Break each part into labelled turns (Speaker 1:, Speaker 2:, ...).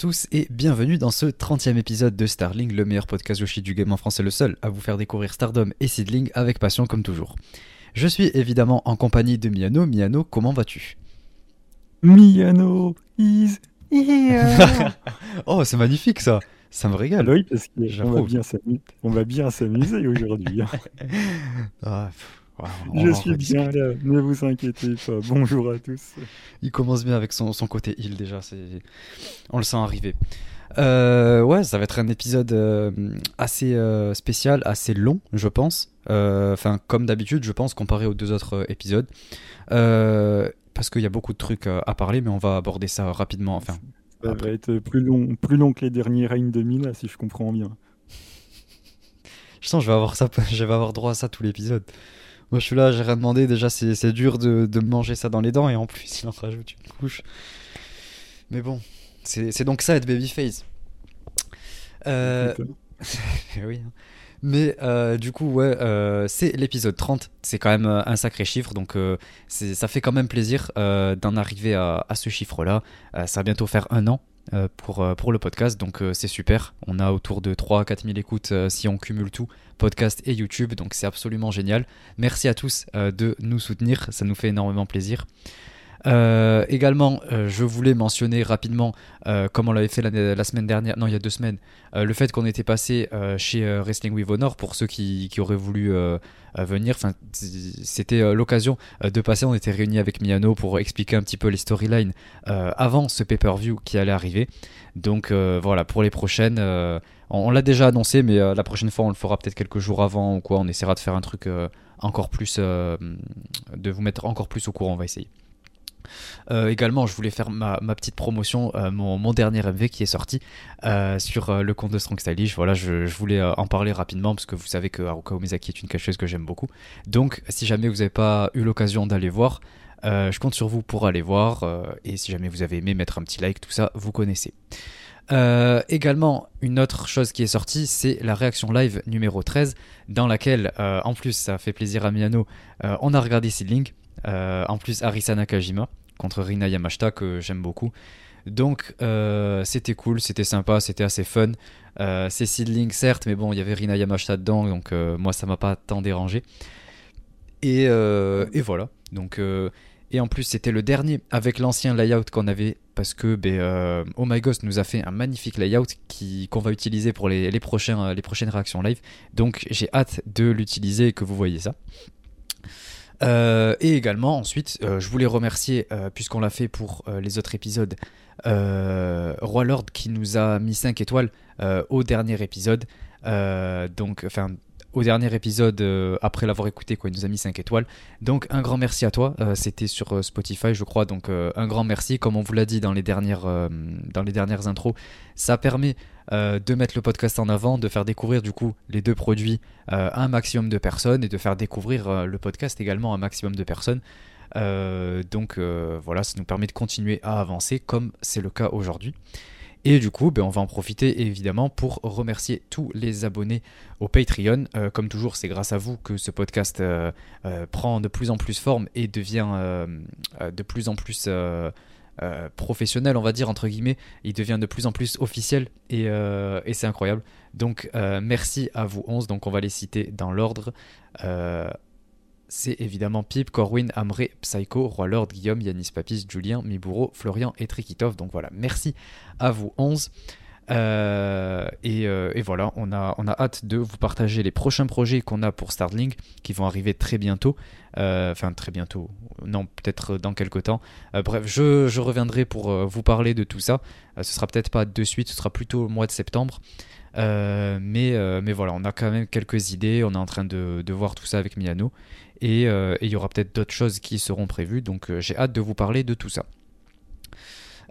Speaker 1: Tous et bienvenue dans ce 30e épisode de Starling, le meilleur podcast Yoshi du game en français, le seul à vous faire découvrir Stardom et Seedling avec passion comme toujours. Je suis évidemment en compagnie de Miano. Miano, comment vas-tu?
Speaker 2: Miano is here
Speaker 1: Oh, c'est magnifique ça Ça me régale
Speaker 2: Oui, parce qu'on va
Speaker 1: J'approuve.
Speaker 2: bien s'amuser, on va bien s'amuser aujourd'hui. hein.
Speaker 1: Ah,
Speaker 2: Je suis bien là, ne vous inquiétez pas. Bonjour à tous.
Speaker 1: Il commence bien avec son, son côté heal déjà, c'est... on le sent arriver. Euh, ouais, ça va être un épisode euh, assez euh, spécial, assez long, je pense. Enfin, comme d'habitude, je pense, comparé aux deux autres épisodes. Parce qu'il y a beaucoup de trucs à parler, mais on va aborder ça rapidement. Enfin,
Speaker 2: Ça
Speaker 1: Après.
Speaker 2: va être plus long, plus long que les derniers règnes de Mina, si je comprends bien.
Speaker 1: je sens que je vais avoir, ça, je vais avoir droit à ça tout l'épisode. Moi, je suis là, j'ai rien demandé. Déjà, c'est c'est dur de, de manger ça dans les dents, et en plus, il en rajoute une couche. Mais bon, c'est donc ça être babyface. Euh, oui. hein. Mais euh, du coup, ouais, euh, c'est l'épisode 30. C'est quand même un sacré chiffre. Donc, ça fait quand même plaisir d'en arriver à, à ce chiffre-là. Ça va bientôt faire un an pour, euh, pour le podcast. Donc, euh, c'est super. On a autour de 3 à 4 000 écoutes euh, si on cumule tout, podcast et YouTube. Donc, c'est absolument génial. Merci à tous euh, de nous soutenir. Ça nous fait énormément plaisir. Euh, également, euh, je voulais mentionner rapidement, euh, comme on l'avait fait la semaine dernière, non, il y a deux semaines, euh, le fait qu'on était passé chez Wrestling with Honor pour ceux qui, auraient voulu venir. C'était l'occasion de passer. On était réunis avec Miano pour expliquer un petit peu les storylines avant ce pay-per-view qui allait arriver. Donc voilà, pour les prochaines, on, on l'a déjà annoncé, mais la prochaine fois on le fera peut-être quelques jours avant ou quoi. On essaiera de faire un truc encore plus, de vous mettre encore plus au courant. On va essayer. Euh, également, je voulais faire ma, petite promotion, euh, mon, dernier MV qui est sorti euh, sur le compte de Strong Stylish. Voilà, je, voulais en parler rapidement parce que vous savez que Haruka Omizaki est une cacheuse que j'aime beaucoup. Donc, si jamais vous n'avez pas eu l'occasion d'aller voir, je compte sur vous pour aller voir. et si jamais vous avez aimé, mettre un petit like, tout ça, vous connaissez. Également, une autre chose qui est sortie, c'est la réaction live numéro 13, dans laquelle, en plus, ça fait plaisir à Miano, on a regardé Seedling, en plus Arisa Nakajima contre Rina Yamashita que j'aime beaucoup. Donc euh, c'était cool, c'était sympa, c'était assez fun. Euh, c'est Seedling certes, mais bon, il y avait Rina Yamashita dedans, donc euh, moi ça m'a pas tant dérangé. Et, euh, voilà. Donc euh, et en plus c'était le dernier avec l'ancien layout qu'on avait parce que ben, euh, Oh My Ghost nous a fait un magnifique layout qu'on va utiliser pour les, prochains euh, les prochaines réactions live. Donc j'ai hâte de l'utiliser et que vous voyez ça. Euh, et également, ensuite, euh, je voulais remercier, euh, puisqu'on l'a fait pour les autres épisodes, Roi Lord qui nous a mis 5 étoiles au dernier épisode. Donc, enfin, au dernier épisode, euh, après l'avoir écouté, quoi, il nous a mis 5 étoiles. Donc, un grand merci à toi. Euh, C'était sur euh, Spotify, je crois. Donc, un grand merci. Comme on vous l'a dit dans les dernières, dans les dernières intros, ça permet de mettre le podcast en avant, de faire découvrir du coup les deux produits à un maximum de personnes et de faire découvrir le podcast également à un maximum de personnes. Donc voilà, ça nous permet de continuer à avancer comme c'est le cas aujourd'hui. Et du coup, ben, on va en profiter évidemment pour remercier tous les abonnés au Patreon. Euh, comme toujours, c'est grâce à vous que ce podcast euh, euh, prend de plus en plus forme et devient de plus en plus professionnel, on va dire, entre guillemets. Il devient de plus en plus officiel et, et c'est incroyable. Donc, merci à vous 11. Donc, on va les citer dans l'ordre. C'est évidemment Pip, Corwin, Amré, Psycho, Roi Lord, Guillaume, Yanis Papis, Julien, Miburo, Florian et Trikitov. Donc voilà, merci à vous 11. Euh, et, euh, et voilà, on a, hâte de vous partager les prochains projets qu'on a pour Starlink qui vont arriver très bientôt. Euh, Enfin, très bientôt. Non, peut-être dans quelques temps. Bref, je, je reviendrai pour vous parler de tout ça. Ce sera peut-être pas de suite, ce sera plutôt au mois de septembre. Euh, mais, euh, mais voilà, on a quand même quelques idées. On est en train de, voir tout ça avec Miano. Et euh, et il y aura peut-être d'autres choses qui seront prévues. Donc euh, j'ai hâte de vous parler de tout ça.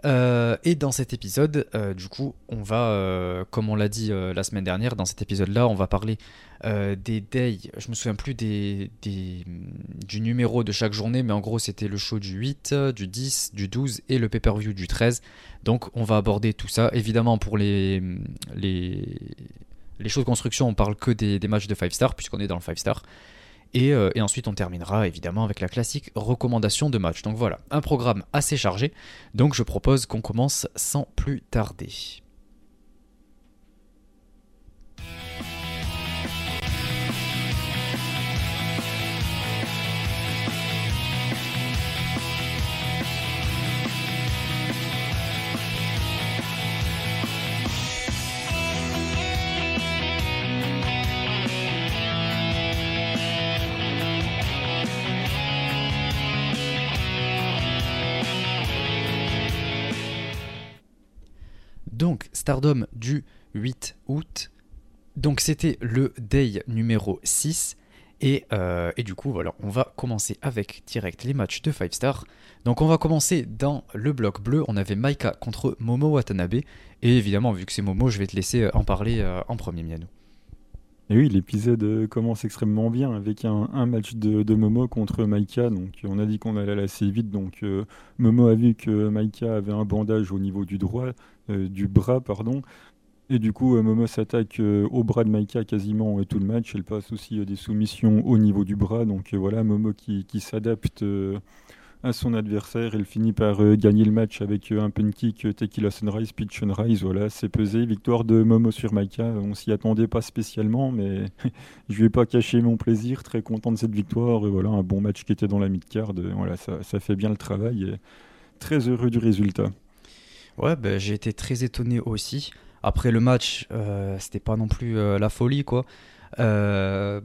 Speaker 1: Euh, et dans cet épisode, euh, du coup, on va, euh, comme on l'a dit la semaine dernière, dans cet épisode-là, on va parler des days. Je me souviens plus des, des- du numéro de chaque journée, mais en gros, c'était le show du 8, euh, du 10, du 12 et le pay-per-view du 13. Donc, on va aborder tout ça. Évidemment, pour les, les, les shows de construction, on parle que des, des matchs de 5 stars, puisqu'on est dans le 5 star. Et, et, ensuite, on terminera évidemment avec la classique recommandation de match. Donc voilà, un programme assez chargé. Donc je propose qu'on commence sans plus tarder. Donc, Stardom du 8 août. Donc, c'était le day numéro 6. Euh, et, du coup, voilà, on va commencer avec direct les matchs de 5 stars. Donc, on va commencer dans le bloc bleu. On avait Maika contre Momo Watanabe. Et évidemment, vu que c'est Momo, je vais te laisser en parler euh, en premier, Miano.
Speaker 2: Et oui, l'épisode commence extrêmement bien avec un, match de, Momo contre Maika. Donc, on a dit qu'on allait assez vite. Donc, euh, Momo a vu que Maika avait un bandage au niveau du droit. Euh, du bras, pardon. Et du coup, euh, Momo s'attaque euh, au bras de Maika quasiment tout le match. Elle passe aussi des soumissions au niveau du bras. Donc voilà, Momo qui, s'adapte à son adversaire. Elle finit par gagner le match avec un pun kick Tequila Sunrise, Pitch Sunrise. Voilà, c'est pesé. Victoire de Momo sur Maika. On s'y attendait pas spécialement, mais je vais pas cacher mon plaisir. Très content de cette victoire. Et voilà, un bon match qui était dans la mid-card. Voilà, ça, fait bien le travail. Et très heureux du résultat.
Speaker 1: Ouais, ben, j'ai été très étonné aussi. Après le match, euh, c'était pas non plus euh, la folie, quoi. Euh,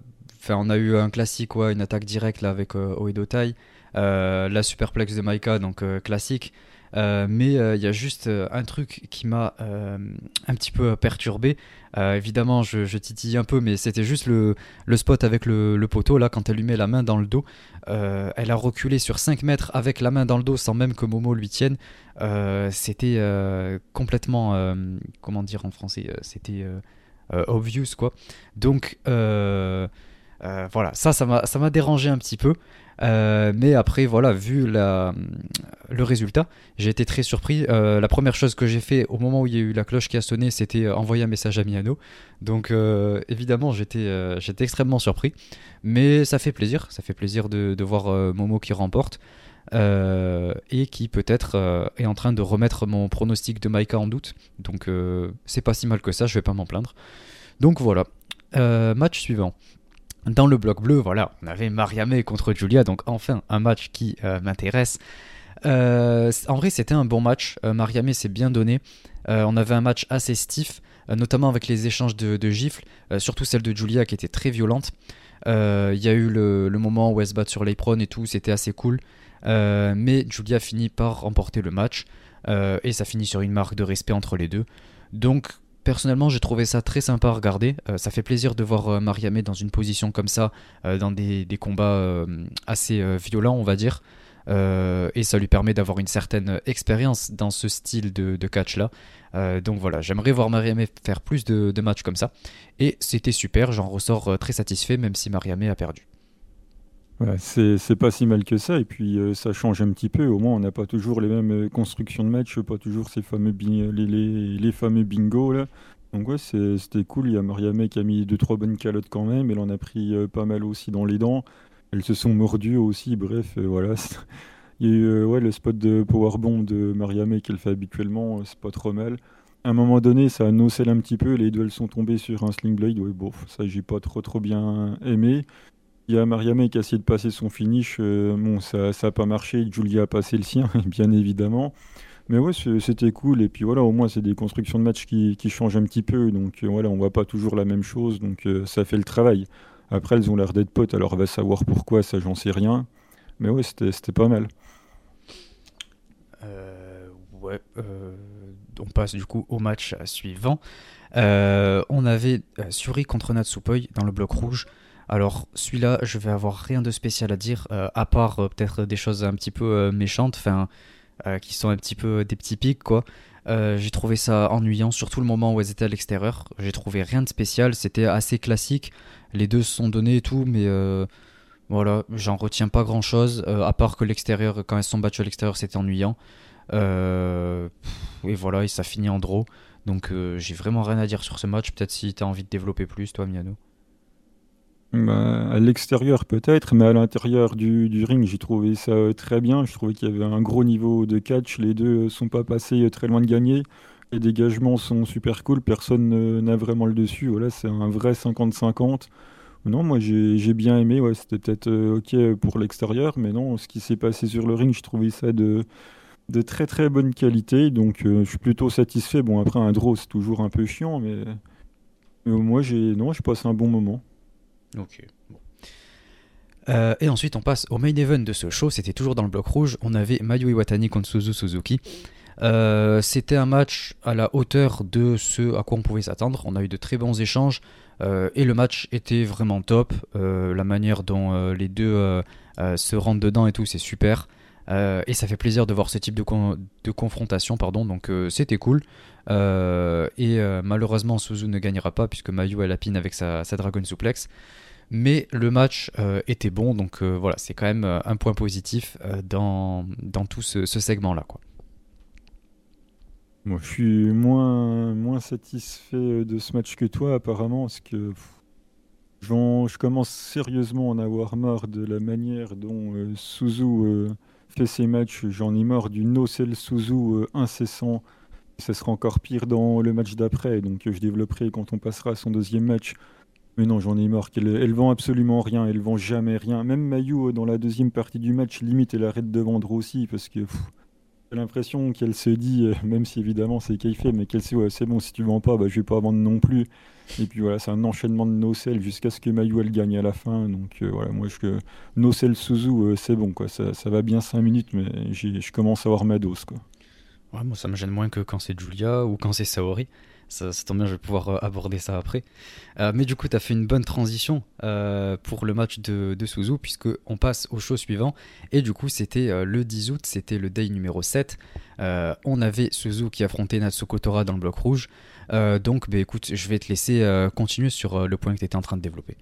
Speaker 1: on a eu un classique, quoi, une attaque directe avec Oedo Tai. La superplex de Maika, donc classique. Euh, mais euh, il y a juste euh, un truc qui m'a un petit peu perturbé. évidemment, je, titille un peu, mais c'était juste le, spot avec le, poteau. Là, quand elle lui met la main dans le dos, elle a reculé sur 5 mètres avec la main dans le dos sans même que Momo lui tienne. c'était complètement, comment dire en français, c'était obvious quoi. Donc voilà, ça, ça m'a dérangé un petit peu. Euh, mais après, voilà, vu le résultat, j'ai été très surpris. Euh, la première chose que j'ai fait au moment où il y a eu la cloche qui a sonné, c'était envoyer un message à Miano. Donc euh, évidemment, j'étais j'étais extrêmement surpris. Mais ça fait plaisir, ça fait plaisir de, de voir Momo qui remporte. et qui peut-être est en train de remettre mon pronostic de Maika en doute. Donc c'est pas si mal que ça, je vais pas m'en plaindre. Donc voilà. match suivant. Dans le bloc bleu, voilà, on avait Mariamé contre Julia, donc enfin un match qui euh, m'intéresse. Euh, en vrai, c'était un bon match. Euh, Mariamé s'est bien donné. on avait un match assez stiff, notamment avec les échanges de, gifles, surtout celle de Julia qui était très violente. Il y a eu le, moment où elle se bat sur l'apron et tout, c'était assez cool. mais Julia finit par remporter le match et ça finit sur une marque de respect entre les deux. Donc Personnellement, j'ai trouvé ça très sympa à regarder. Euh, ça fait plaisir de voir euh, Mariamé dans une position comme ça, euh, dans des, combats assez violents, on va dire. et ça lui permet d'avoir une certaine expérience dans ce style de, catch-là. donc voilà, j'aimerais voir Mariamé faire plus de, de matchs comme ça. Et c'était super, j'en ressors très satisfait, même si Mariamé a perdu.
Speaker 2: C'est pas si mal que ça, et puis ça change un petit peu. Au moins, on n'a pas toujours les mêmes constructions de match, pas toujours ces fameux les, fameux bingo là. Donc ouais, c'était cool. Il y a Mariamé qui a mis deux trois bonnes calottes quand même. Elle en a pris pas mal aussi dans les dents. Elles se sont mordues aussi. Bref, voilà. Il y a eu ouais, le spot de powerbomb de Mariamé qu'elle fait habituellement. c'est pas trop mal. À un moment donné, ça a nocellé un petit peu. Les duels sont tombés sur un sling blade. Ouais, bon, ça j'ai pas trop trop bien aimé. Il y a Mariamé qui a essayé de passer son finish. Euh, bon, ça n'a pas marché. Julia a passé le sien, bien évidemment. Mais ouais, c'était cool. Et puis voilà, au moins, c'est des constructions de match qui, changent un petit peu. Donc euh, voilà, on voit pas toujours la même chose. Donc euh, ça fait le travail. Après, elles ont l'air d'être potes. Alors, on va savoir pourquoi, ça, j'en sais rien. Mais ouais, c'était pas mal.
Speaker 1: ouais. on passe du coup au match suivant. on avait Suri contre Natsupoi dans le bloc rouge. Alors celui-là, je vais avoir rien de spécial à dire, euh, à part euh, peut-être des choses un petit peu euh, méchantes, enfin, qui sont un petit peu des petits pics, quoi. j'ai trouvé ça ennuyant, surtout le moment où elles étaient à l'extérieur. J'ai trouvé rien de spécial, c'était assez classique. Les deux se sont donnés et tout, mais voilà, j'en retiens pas grand-chose, à part que l'extérieur, quand elles sont battues à l'extérieur, c'était ennuyant. et voilà, et ça finit en draw. Donc j'ai vraiment rien à dire sur ce match. Peut-être si tu as envie de développer plus, toi, Miano.
Speaker 2: Bah, à l'extérieur peut-être, mais à l'intérieur du, ring, j'ai trouvé ça euh, très bien. Je trouvais qu'il y avait un gros niveau de catch. Les deux sont pas passés euh, très loin de gagner. Les dégagements sont super cool. Personne n'a vraiment le dessus. Voilà, c'est un vrai 50-50. Non, moi j'ai bien aimé. C'était peut-être euh, ok pour l'extérieur, mais non, ce qui s'est passé sur le ring, je trouvais ça de, de très très bonne qualité. Donc je suis plutôt satisfait. Bon, après un draw, c'est toujours un peu chiant, mais, mais moi j'ai non, je passe un bon moment.
Speaker 1: Euh, et ensuite, on passe au main event de ce show. C'était toujours dans le bloc rouge. On avait Mayu Iwatani contre Suzu Suzuki. Euh, c'était un match à la hauteur de ce à quoi on pouvait s'attendre. On a eu de très bons échanges euh, et le match était vraiment top. la manière dont les deux se rendent dedans et tout, c'est super. et ça fait plaisir de voir ce type de, confrontation, pardon. Donc c'était cool. et malheureusement, Suzu ne gagnera pas puisque Mayu a la pin avec sa, sa Dragon Suplex. Mais le match euh, était bon, donc euh, voilà, c'est quand même euh, un point positif dans, dans tout ce, segment-là. Quoi.
Speaker 2: Moi, je suis moins, moins satisfait de ce match que toi, apparemment, parce que je commence sérieusement à en avoir marre de la manière dont Suzu fait ses matchs. J'en ai marre du no-sell Suzu incessant. Ça sera encore pire dans le match d'après, donc je développerai quand on passera à son deuxième match. Mais non, j'en ai marre. Elle, elle vend absolument rien. Elle vend jamais rien. Même Mayu, euh, dans la deuxième partie du match, limite, elle arrête de vendre aussi parce que j'ai l'impression qu'elle se dit, euh, même si évidemment c'est fait, mais qu'elle sait, ouais, c'est bon, si tu vends pas, bah, je vais pas vendre non plus. Et puis voilà, c'est un enchaînement de no-sell jusqu'à ce que Mayu elle gagne à la fin. Donc euh, voilà, moi, je, no-sell Suzu, c'est bon, ça, va bien 5 minutes, mais je commence à avoir ma dose, quoi.
Speaker 1: Ouais, moi, ça me gêne moins que quand c'est Julia ou quand c'est Saori. Ça, tombe bien, je vais pouvoir euh, aborder ça après. Euh, mais du coup, tu as fait une bonne transition euh, pour le match de, de Suzu, puisqu'on passe au show suivant. Et du coup, c'était le 10 août, c'était le day numéro 7. on avait Suzu qui affrontait Natsuko Tora dans le bloc rouge. donc, bah, écoute, je vais te laisser continuer sur le point que tu étais en train de développer.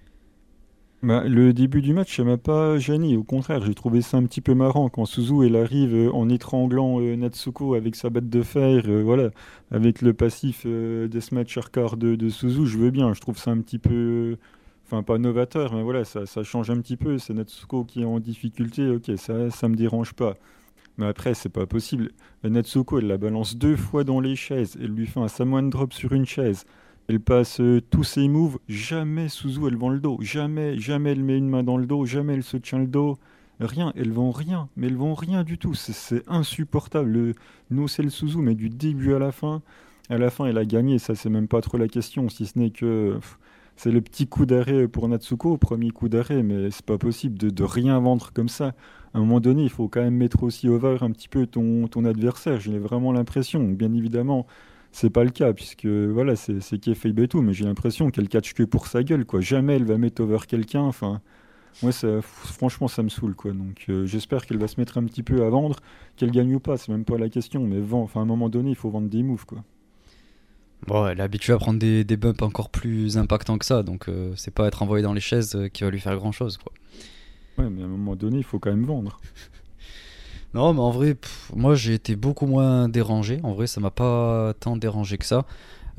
Speaker 2: Bah, le début du match, ça m'a pas gêné. Au contraire, j'ai trouvé ça un petit peu marrant quand Suzu elle arrive euh, en étranglant euh, Natsuko avec sa batte de fer, euh, voilà, avec le passif des Smash Hardcore de, de Suzu. Je veux bien. Je trouve ça un petit peu, enfin pas novateur, mais voilà, ça, ça change un petit peu. C'est Natsuko qui est en difficulté. Ok, ça, ça me dérange pas. Mais après, c'est pas possible. Natsuko, elle la balance deux fois dans les chaises. Elle lui fait un Samoan drop sur une chaise. Elle passe euh, tous ses moves. Jamais Suzu, elle vend le dos. Jamais, jamais elle met une main dans le dos. Jamais elle se tient le dos. Rien, elle vend rien. Mais elle vend rien du tout. C'est insupportable. Le no le Suzu, mais du début à la fin. À la fin, elle a gagné. Ça, c'est même pas trop la question. Si ce n'est que. c'est le petit coup d'arrêt pour Natsuko, premier coup d'arrêt, mais c'est pas possible de, de, rien vendre comme ça. À un moment donné, il faut quand même mettre aussi over un petit peu ton, ton adversaire. J'ai vraiment l'impression, bien évidemment, c'est pas le cas, puisque voilà, c'est fait et tout, mais j'ai l'impression qu'elle catch que pour sa gueule, quoi. Jamais elle va mettre over quelqu'un, enfin. Moi, ça, franchement, ça me saoule, quoi. Donc, euh, j'espère qu'elle va se mettre un petit peu à vendre. Qu'elle gagne ou pas, c'est même pas la question. Mais vend, enfin, à un moment donné, il faut vendre des moves, quoi.
Speaker 1: Bon, elle est habituée à prendre des, des bumps encore plus impactants que ça, donc euh, c'est pas être envoyé dans les chaises euh, qui va lui faire grand chose, quoi.
Speaker 2: Ouais, mais à un moment donné, il faut quand même vendre.
Speaker 1: Non, mais en vrai, moi j'ai été beaucoup moins dérangé. En vrai, ça m'a pas tant dérangé que ça.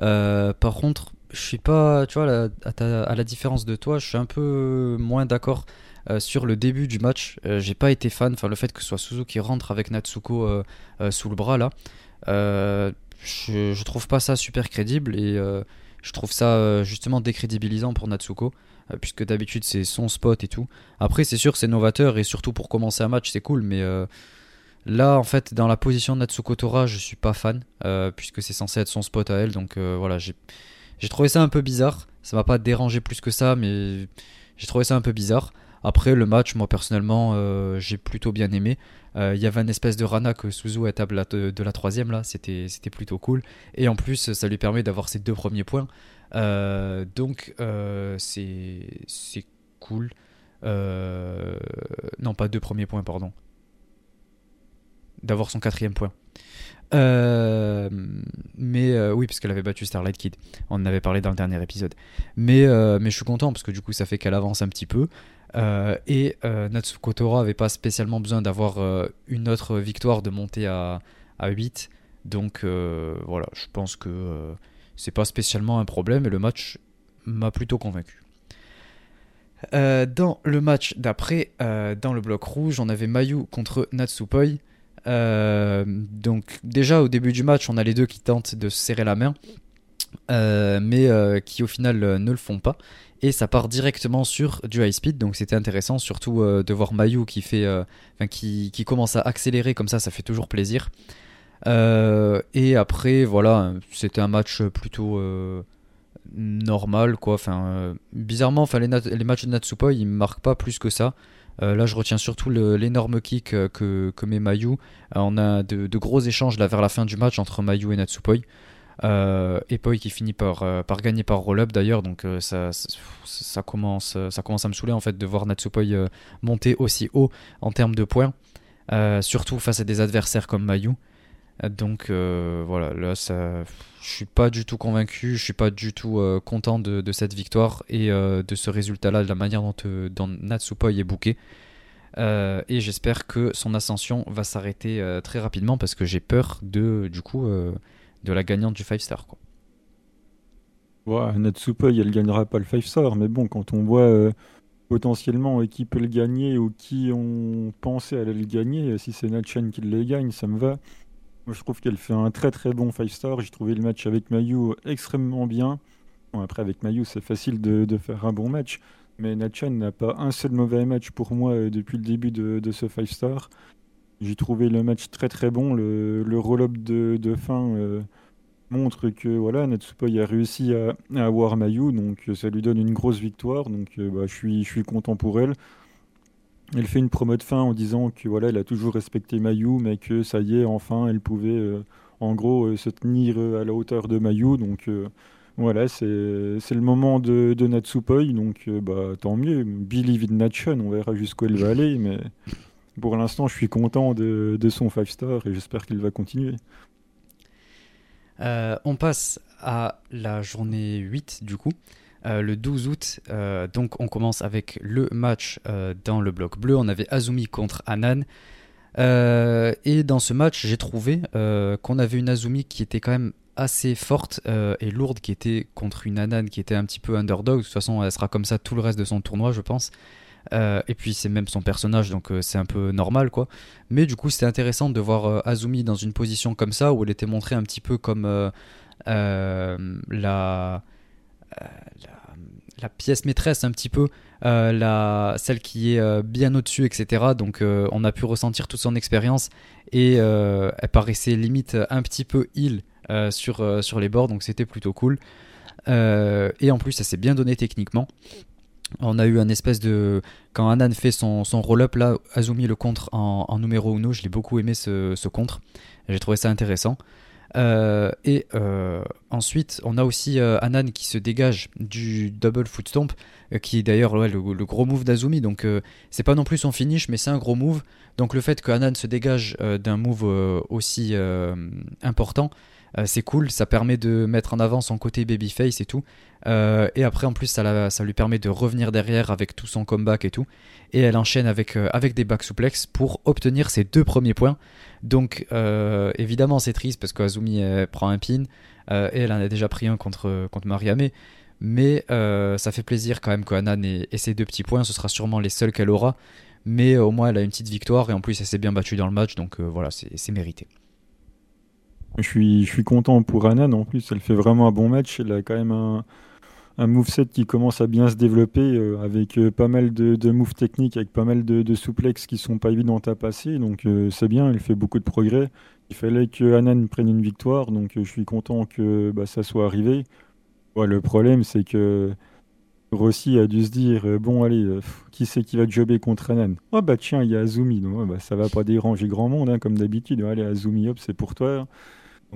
Speaker 1: Euh, par contre, je suis pas, tu vois, à, la différence de toi, je suis un peu moins d'accord euh, sur le début du match. Euh, j'ai pas été fan, enfin le fait que ce soit Suzuki qui rentre avec Natsuko sous le bras là, je, je, trouve pas ça super crédible et je trouve ça justement décrédibilisant pour Natsuko. Puisque d'habitude c'est son spot et tout. Après, c'est sûr, c'est novateur et surtout pour commencer un match, c'est cool, mais Là, en fait, dans la position de Natsuko Tora, je suis pas fan, euh, puisque c'est censé être son spot à elle. Donc euh, voilà, j'ai trouvé ça un peu bizarre. Ça m'a pas dérangé plus que ça, mais j'ai trouvé ça un peu bizarre. Après, le match, moi personnellement, euh, j'ai plutôt bien aimé. Il y avait une espèce de Rana que Suzu table de, la troisième, là, c'était plutôt cool. Et en plus, ça lui permet d'avoir ses deux premiers points. donc, c'est cool. non, pas deux premiers points, pardon d'avoir son quatrième point. Euh, mais euh, oui, parce qu'elle avait battu Starlight Kid. On en avait parlé dans le dernier épisode. Mais, euh, mais je suis content parce que du coup, ça fait qu'elle avance un petit peu. et Natsuko Tora avait pas spécialement besoin d'avoir une autre victoire de monter à, à 8. Donc voilà, je pense que c'est pas spécialement un problème et le match m'a plutôt convaincu. dans le match d'après, dans le bloc rouge, on avait Mayu contre Natsupoi. Donc déjà au début du match, on a les deux qui tentent de se serrer la main, mais qui au final ne le font pas. Et ça part directement sur du high speed donc c'était intéressant surtout euh, de voir Mayu qui fait euh, qui, qui, commence à accélérer comme ça ça fait toujours plaisir. Euh, et après voilà c'était un match plutôt normal quoi. Enfin bizarrement enfin les, les, matchs de Natsupoi ils marquent pas plus que ça là je retiens surtout l'énorme kick que, que met Mayu. On a de, gros échanges là vers la fin du match entre Mayu et Natsupoi. Euh, Poi qui finit par, euh, gagner par roll-up d'ailleurs, donc euh, ça, commence, à me saouler en fait de voir Natsupoi euh, monter aussi haut en termes de points, surtout face à des adversaires comme Mayu. Donc voilà, là ça, je suis pas du tout convaincu, je suis pas du tout content de, cette victoire et de ce résultat-là, de la manière dont, dont Natsupoi est booké. et j'espère que son ascension va s'arrêter très rapidement parce que j'ai peur de du coup de la gagnante du 5 star. Quoi.
Speaker 2: Natsupoi, elle gagnera pas le 5 star, mais bon, quand on voit euh, potentiellement qui peut le gagner ou qui ont pensé aller le gagner, si c'est Natchen qui le gagne, ça me va. Je trouve qu'elle fait un très très bon 5 star. J'ai trouvé le match avec Mayu extrêmement bien. Bon, après, avec Mayu, c'est facile de, faire un bon match. Mais Natchan n'a pas un seul mauvais match pour moi euh, depuis le début de, ce 5 star. J'ai trouvé le match très très bon. Le, roll-up de, fin euh, montre que voilà, Natsupoi a réussi à, avoir Mayu, donc euh, ça lui donne une grosse victoire. Donc bah, je, suis, je suis content pour elle. Elle fait une promo de fin en disant que voilà, elle a toujours respecté Mayu, mais que ça y est, enfin, elle pouvait en gros se tenir à la hauteur de Mayu. Donc voilà, c'est le moment de, de Natsupoi, donc bah, tant mieux. Believe in Natchon, on verra jusqu'où elle va aller, mais pour l'instant, je suis content de, son 5 star et j'espère qu'il va continuer.
Speaker 1: Euh, on passe à la journée 8 du coup. Euh, le 12 août, euh, donc on commence avec le match dans le bloc bleu. On avait Azumi contre Anan. et dans ce match, j'ai trouvé qu'on avait une Azumi qui était quand même assez forte et lourde, qui était contre une Anan qui était un petit peu underdog. De toute façon, elle sera comme ça tout le reste de son tournoi, je pense. Euh, et puis c'est même son personnage, donc euh, c'est un peu normal quoi. Mais du coup c'était intéressant de voir euh, Azumi dans une position comme ça, où elle était montrée un petit peu comme la, la, pièce maîtresse un petit peu, la, celle qui est bien au-dessus, etc. Donc on a pu ressentir toute son expérience et elle paraissait limite un petit peu heal sur, les bords, donc c'était plutôt cool. et en plus, elle s'est bien donné techniquement. On a eu un espèce de. Quand Anan fait son, son roll-up, là, Azumi le contre en, numéro 1, je l'ai beaucoup aimé ce, contre. J'ai trouvé ça intéressant. Euh, et euh, ensuite, on a aussi euh, Anan qui se dégage du double foot stomp, qui est d'ailleurs le, gros move d'Azumi. Donc, c'est pas non plus son finish, mais c'est un gros move. Donc, le fait que Anan se dégage d'un move aussi important, euh, c'est cool, ça permet de mettre en avant son côté babyface et tout. Euh, et après, en plus, ça, lui permet de revenir derrière avec tout son comeback et tout. Et elle enchaîne avec, euh, avec des back suplex pour obtenir ses deux premiers points. Donc, évidemment, c'est triste parce qu'Azumi prend un pin et elle en a déjà pris un contre, contre Mariame. Mais ça fait plaisir quand même que Hanan ait, ait, ses deux petits points. Ce sera sûrement les seuls qu'elle aura. Mais au moins, elle a une petite victoire et en plus, elle s'est bien battue dans le match. Donc voilà, c'est mérité.
Speaker 2: Je suis, je suis content pour Anan. En plus, elle fait vraiment un bon match. Elle a quand même un, un moveset qui commence à bien se développer euh, avec euh, pas mal de, de, moves techniques, avec pas mal de, de souplexes qui sont pas évidentes à passer. Donc euh, c'est bien, elle fait beaucoup de progrès. Il fallait que Anan prenne une victoire, donc je suis content que bah, ça soit arrivé. Ouais, le problème, c'est que Rossi a dû se dire bon, allez, qui c'est qui va jobber contre Anan? Oh bah tiens, il y a Azumi. Donc bah, ça va pas déranger grand monde, hein, comme d'habitude. Allez, Azumi, hop, c'est pour toi.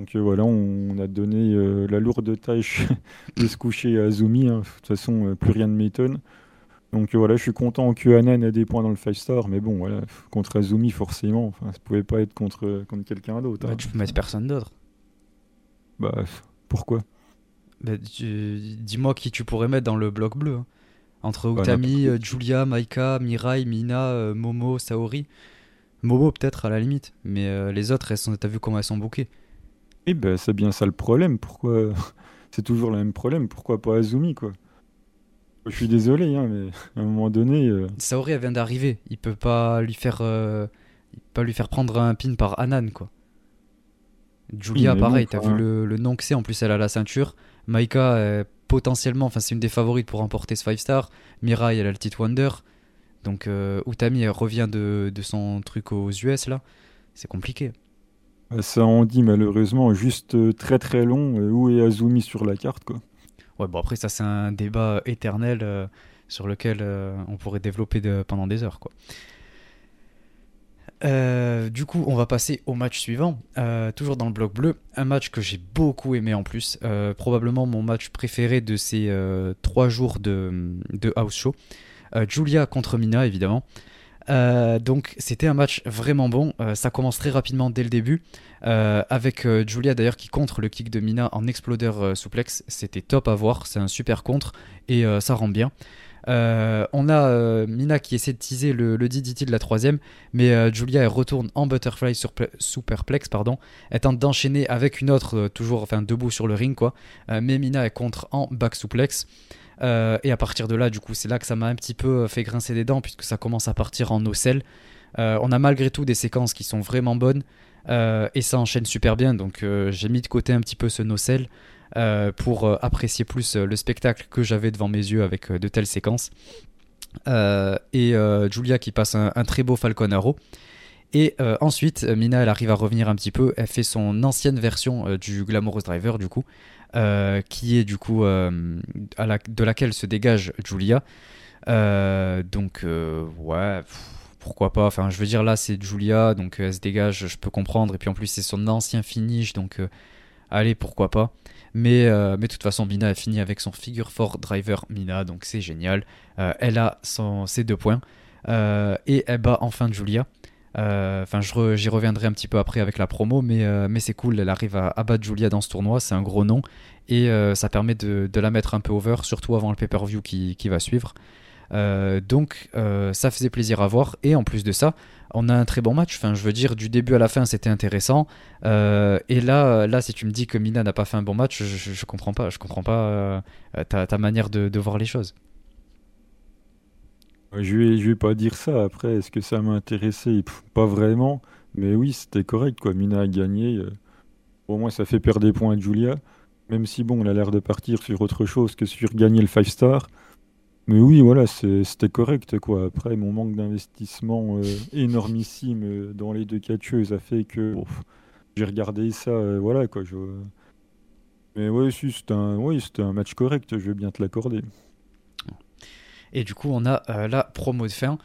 Speaker 2: Donc euh, voilà, on, a donné euh, la lourde tâche de se coucher à Azumi. Hein. De toute façon, euh, plus rien ne m'étonne. Donc voilà, je suis content que Anan ait des points dans le 5 star, mais bon, voilà, contre Azumi, forcément, enfin, ça pouvait pas être contre, contre quelqu'un d'autre.
Speaker 1: Bah, hein. Tu peux mettre personne d'autre.
Speaker 2: Bah, pourquoi?
Speaker 1: Bah, Dis-moi qui tu pourrais mettre dans le bloc bleu. Hein. Entre bah, Utami, Julia, Maika, Mirai, Mina, Momo, Saori. Momo peut-être à la limite, mais les autres, t'as vu comment elles sont bouquées
Speaker 2: oui, ben, c'est bien ça le problème. Pourquoi C'est toujours le même problème? Pourquoi pas Azumi, quoi? Je suis désolé, hein, mais à un moment donné. Euh...
Speaker 1: Saori elle vient d'arriver. Il peut pas lui faire, euh, il peut pas lui faire prendre un pin par Anan quoi. Julia, pareil, t'as vu le, le, nom que c'est. En plus, elle a la ceinture. Maika, potentiellement, enfin, c'est une des favorites pour remporter ce 5 star. Mirai, elle a le titre Wonder. Donc, euh, Utami, elle revient de, de, son truc aux US là. C'est compliqué.
Speaker 2: Ça en dit malheureusement juste euh, très très long. Euh, où est Azumi sur la carte quoi
Speaker 1: Ouais, bon après ça c'est un débat éternel euh, sur lequel on pourrait développer pendant des heures quoi. Du coup, on va passer au match suivant, toujours dans le bloc bleu. Un match que j'ai beaucoup aimé en plus, probablement mon match préféré de ces trois jours de, de house show. Julia contre Mina, évidemment. Euh, donc c'était un match vraiment bon. ça commence très rapidement dès le début, avec Julia d'ailleurs qui contre le kick de Mina en exploder souplex. C'était top à voir, c'est un super contre et ça rend bien. Euh, on a euh, Mina qui essaie de teaser le, le DDT de la troisième, mais euh, Julia retourne en butterfly sur superplex, pardon. Elle tente d'enchaîner avec une autre, toujours enfin debout sur le ring quoi. mais Mina elle contre en back suplex. et à partir de là, du coup, c'est là que ça m'a un petit peu fait grincer des dents puisque ça commence à partir en nocelle. on a malgré tout des séquences qui sont vraiment bonnes et ça enchaîne super bien. Donc j'ai mis de côté un petit peu ce nocelle. Euh, pour euh, apprécier plus euh, le spectacle que j'avais devant mes yeux avec de telles séquences. et Julia qui passe un, un, très beau Falcon Arrow. Et euh, ensuite, Mina, elle arrive à revenir un petit peu. Elle fait son ancienne version euh, du Glamorous Driver, du coup, euh, qui est du coup de laquelle se dégage Julia. donc, ouais, pourquoi pas. Enfin, je veux dire, là, c'est Julia, donc elle se dégage, je peux comprendre. Et puis en plus, c'est son ancien finish, donc allez, pourquoi pas. Mais, euh, mais de toute façon, Mina a fini avec son figure fort driver Mina, donc c'est génial. Euh, elle a ses deux points. Euh, et elle bat enfin Julia. Euh, enfin, j'y re, reviendrai un petit peu après avec la promo, mais, euh, c'est cool. Elle arrive à, à, battre Julia dans ce tournoi, c'est un gros nom. Et ça permet de, la mettre un peu over, surtout avant le pay-per-view qui, va suivre. donc, ça faisait plaisir à voir. Et en plus de ça, on a un très bon match. Enfin, je veux dire, du début à la fin, c'était intéressant. Euh, et là, là, si tu me dis que Mina n'a pas fait un bon match, je, je, je comprends pas. Je comprends pas euh, ta, manière de, voir les choses.
Speaker 2: Je vais, je vais pas dire ça. Après, est-ce que ça m'a intéressé? Pas vraiment. Mais oui, c'était correct. Quoi. Mina a gagné. Euh, au moins, ça fait perdre des points à Julia. Même si, bon, on a l'air de partir sur autre chose que sur gagner le 5 star. Mais oui, voilà, c'était correct, quoi. Après, mon manque d'investissement euh, énormissime euh, dans les deux catcheuses a fait que j'ai regardé ça, euh, voilà, quoi. Mais si, c'était un, oui, un match correct, je vais bien te l'accorder.
Speaker 1: Et du coup, on a euh, la promo de fin.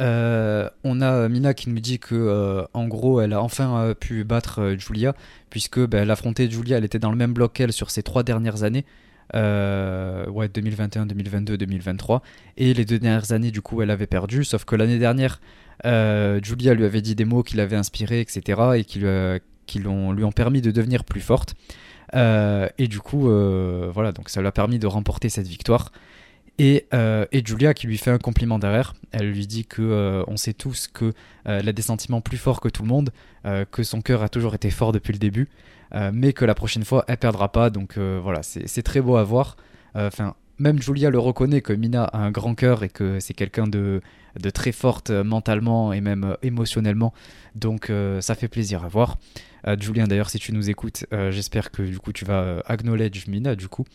Speaker 1: Euh, on a Mina qui nous dit que euh, en gros elle a enfin pu battre Julia puisque bah, elle affrontait Julia elle était dans le même bloc qu'elle sur ces trois dernières années euh, ouais, 2021, 2022, 2023. Et les deux dernières années, du coup, elle avait perdu. Sauf que l'année dernière, euh, Julia lui avait dit des mots qui l'avaient inspiré, etc. Et qui, euh, qui lui ont permis de devenir plus forte. Euh, et du coup, euh, voilà, donc ça lui a permis de remporter cette victoire. Et, euh, et, Julia qui lui fait un compliment derrière, elle lui dit que euh, on sait tous que elle a des sentiments plus forts que tout le monde, que son cœur a toujours été fort depuis le début, euh, mais que la prochaine fois elle perdra pas. Donc euh, voilà, c'est très beau à voir. Euh, enfin, même Julia le reconnaît que Mina a un grand cœur et que c'est quelqu'un de, de, très forte mentalement et même émotionnellement. Donc ça fait plaisir à voir. Julien d'ailleurs si tu nous écoutes, j'espère que du coup tu vas acknowledge Mina du coup.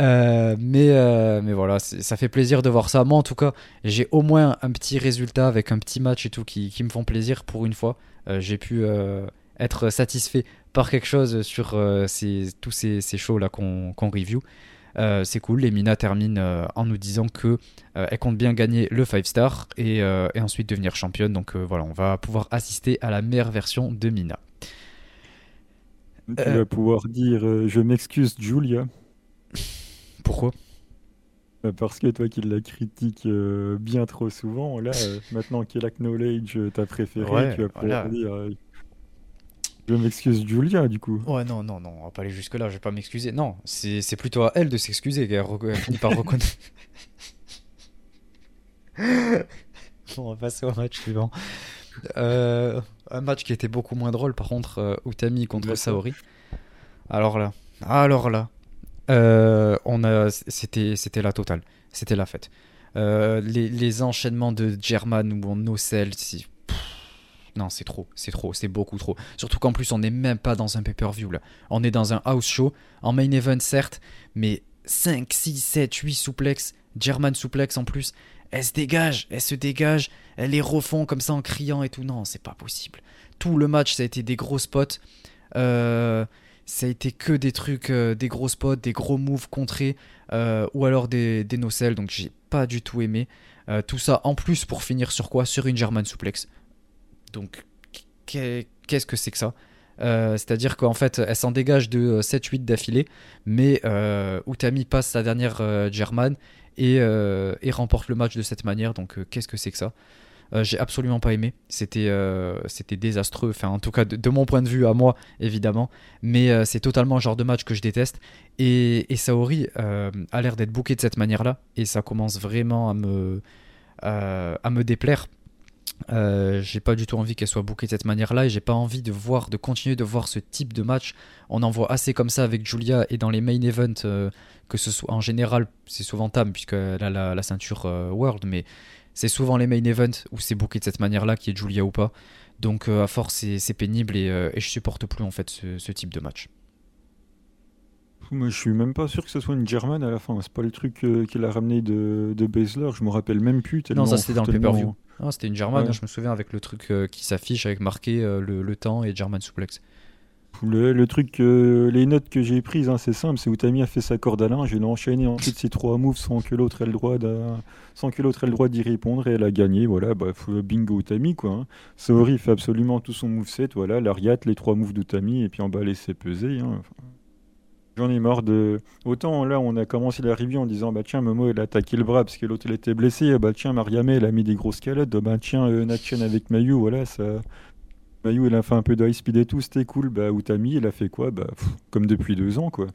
Speaker 1: Euh, mais, euh, mais voilà, ça fait plaisir de voir ça. Moi, en tout cas, j'ai au moins un petit résultat avec un petit match et tout qui, qui me font plaisir pour une fois. Euh, j'ai pu être satisfait par quelque chose sur ces, tous ces, ces shows là qu'on qu review. C'est cool, et Mina termine en nous disant que elle compte bien gagner le 5 star et, et, ensuite devenir championne. Donc voilà, on va pouvoir assister à la meilleure version de Mina.
Speaker 2: Tu vas pouvoir dire je m'excuse Julia.
Speaker 1: Pourquoi
Speaker 2: parce que toi qui la critiques euh, bien trop souvent, là, euh, maintenant qu'elle a knowledge ta préférée,
Speaker 1: ouais,
Speaker 2: tu vas pouvoir voilà. dire euh, je m'excuse Julia du coup.
Speaker 1: Ouais, non, non, non, on va pas aller jusque-là, je vais pas m'excuser. Non, c'est plutôt à elle de s'excuser qu'elle finit par reconnaître. bon, on va passer au match suivant. Euh, un match qui était beaucoup moins drôle, par contre, euh, Utami contre Saori. Alors là, alors là, on a, c'était, c'était la totale. C'était la fête. les, enchaînements de German ou en nocelle, non, c'est trop, c'est trop, c'est beaucoup trop. Surtout qu'en plus, on n'est même pas dans un pay-per-view là. On est dans un house show, en main event certes, mais 5, 6, 7, 8 souplex, German souplex en plus. Elle se dégage, elle se dégage, elle les refond comme ça en criant et tout. Non, c'est pas possible. Tout le match, ça a été des gros spots. Euh, ça a été que des trucs, euh, des gros spots, des gros moves contrés, euh, ou alors des, des nocelles, donc j'ai pas du tout aimé. tout ça en plus pour finir sur quoi? Sur une German souplex. Donc, qu'est-ce que c'est que ça? Euh, C'est-à-dire qu'en fait, elle s'en dégage de 7-8 euh, d'affilée, mais euh, Utami passe sa dernière euh, German et, remporte le match de cette manière. Donc, qu'est-ce que c'est que ça? J'ai absolument pas aimé. C'était c'était désastreux. Enfin, en tout cas, de, mon point de vue à moi, évidemment. Mais c'est totalement le genre de match que je déteste. Et, Saori a l'air d'être booké de cette manière-là. Et ça commence vraiment à me, à me déplaire euh, j'ai pas du tout envie qu'elle soit bookée de cette manière-là et j'ai pas envie de voir, de continuer de voir ce type de match. On en voit assez comme ça avec Julia et dans les main events, euh, que ce soit en général, c'est souvent Tam puisqu'elle a la, ceinture euh, World, mais c'est souvent les main events où c'est booké de cette manière-là, qui est Julia ou pas. Donc à force, c'est pénible et, et, je supporte plus en fait ce type de match.
Speaker 2: Moi, je suis même pas sûr que ce soit une German à la fin. C'est pas le truc euh, qu'il a ramené de, de Baszler. Je me rappelle même plus.
Speaker 1: Non, ça c'était dans le pay-per-view. Ah, c'était une German. Hein, je me souviens avec le truc euh, qui s'affiche avec marqué euh, le, temps et German suplex.
Speaker 2: Le, le truc, les notes que j'ai prises, hein, c'est simple. C'est Utami a fait sa corde à linge. Elle a enchaîné ensuite ses trois moves sans que l'autre ait le droit sans que l'autre ait le droit d'y répondre et elle a gagné. Voilà, bah, bingo Utami quoi. Hein. Saori fait absolument tout son moveset. Voilà, l'ariat, les trois moves d'Utami et puis en bas laisser peser. Hein. J'en ai marre de. Autant là, on a commencé la review en disant bah tiens, Momo elle a attaqué le bras parce que l'autre il était blessé. Bah tiens, Mariame elle a mis des grosses calottes. Bah tiens, euh, Natchen avec Mayu, voilà ça. Mayu elle a fait un peu de high speed et tout, c'était cool. Bah Utami elle a fait quoi? Bah comme depuis deux ans quoi.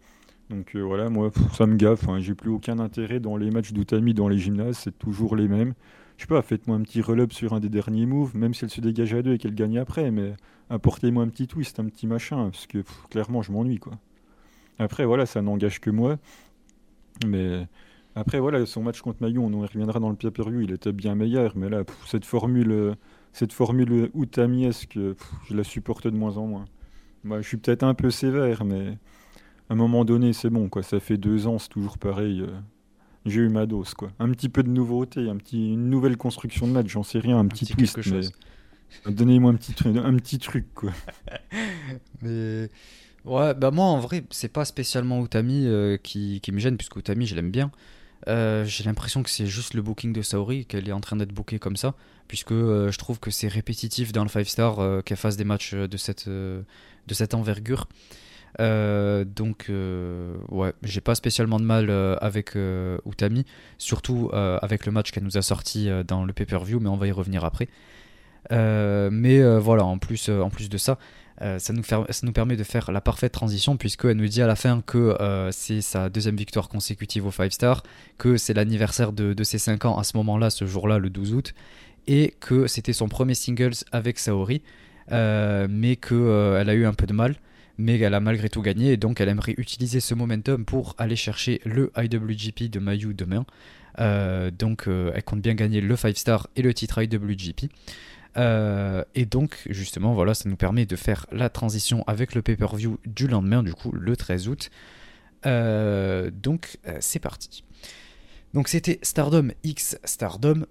Speaker 2: Donc euh, voilà, moi ça me gaffe. Hein. J'ai plus aucun intérêt dans les matchs d'Utami dans les gymnases, c'est toujours les mêmes. Je sais pas, faites-moi un petit relub sur un des derniers moves, même si elle se dégage à deux et qu'elle gagne après, mais apportez-moi un petit twist, un petit machin, parce que clairement je m'ennuie quoi. Après, voilà, ça n'engage que moi. Mais après, voilà, son match contre Mayu, on reviendra dans le pay-per-view, il était bien meilleur. Mais là, cette formule, cette formule Utamiesque, je la supporte de moins en moins. Moi, je suis peut-être un peu sévère, mais à un moment donné, c'est bon, quoi. Ça fait deux ans, c'est toujours pareil. Euh, j'ai eu ma dose, quoi. Un petit peu de nouveauté, un petit, une nouvelle construction de match, j'en sais rien, un, petit, twist, Donnez-moi un petit, un petit truc, quoi.
Speaker 1: mais Ouais, bah moi en vrai, c'est pas spécialement Utami euh, qui, qui, me gêne, puisque Utami je l'aime bien. Euh, j'ai l'impression que c'est juste le booking de Saori, qu'elle est en train d'être bookée comme ça, puisque euh, je trouve que c'est répétitif dans le 5 star qu'elle fasse des matchs de cette, de cette envergure. donc, ouais, j'ai pas spécialement de mal avec Utami, surtout avec le match qu'elle nous a sorti dans le pay-per-view, mais on va y revenir après. mais voilà, en plus, en plus de ça, euh, ça, nous permet de faire la parfaite transition puisqu'elle nous dit à la fin que euh, c'est sa deuxième victoire consécutive au 5 star, que c'est l'anniversaire de, ses 5 ans à ce moment-là, ce jour-là, le 12 août, et que c'était son premier singles avec Saori, euh, mais qu'elle a eu un peu de mal, mais qu'elle a malgré tout gagné, et donc elle aimerait utiliser ce momentum pour aller chercher le IWGP de Mayu demain. donc elle compte bien gagner le 5 star et le titre IWGP. Euh, et donc, justement, voilà, ça nous permet de faire la transition avec le pay-per-view du lendemain, du coup, le 13 août. Euh, donc, euh, c'est parti. Donc, c'était Stardom X Stardom.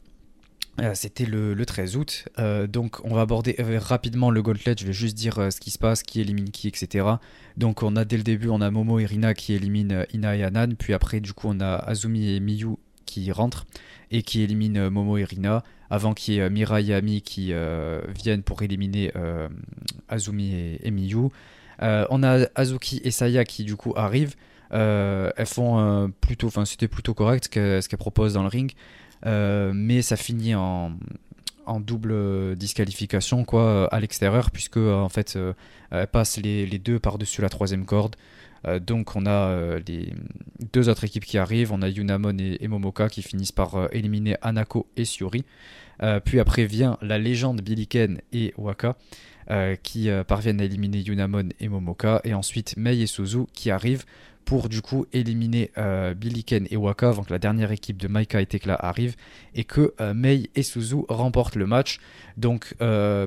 Speaker 1: c'était le, 13 août. donc, on va aborder rapidement le gauntlet. Je vais juste dire ce qui se passe, qui élimine qui, etc. Donc, on a dès le début, on a Momo et Rina qui éliminent Ina et Anan. Puis après, du coup, on a Azumi et Miyu qui rentrent et qui éliminent Momo et Rina avant qu'il y ait euh, Mirai et Ami qui euh, viennent pour éliminer euh, Azumi et, Miyu. on a Azuki et Saya qui du coup arrivent. elles font plutôt, enfin c'était plutôt correct ce qu'elles proposent dans le ring, mais ça finit en, double disqualification quoi à l'extérieur puisque en fait elles passent les, deux par dessus la troisième corde euh, donc on a euh, les deux autres équipes qui arrivent, on a Yunamon et, Momoka qui finissent par euh, éliminer Anako et Siori. puis après vient la légende Billiken et Waka qui parviennent à éliminer Yunamon et Momoka. Et ensuite Mei et Suzu qui arrivent pour du coup éliminer euh, et Waka avant que la dernière équipe de Maika et Tekla arrive et que Mei et Suzu remportent le match. Donc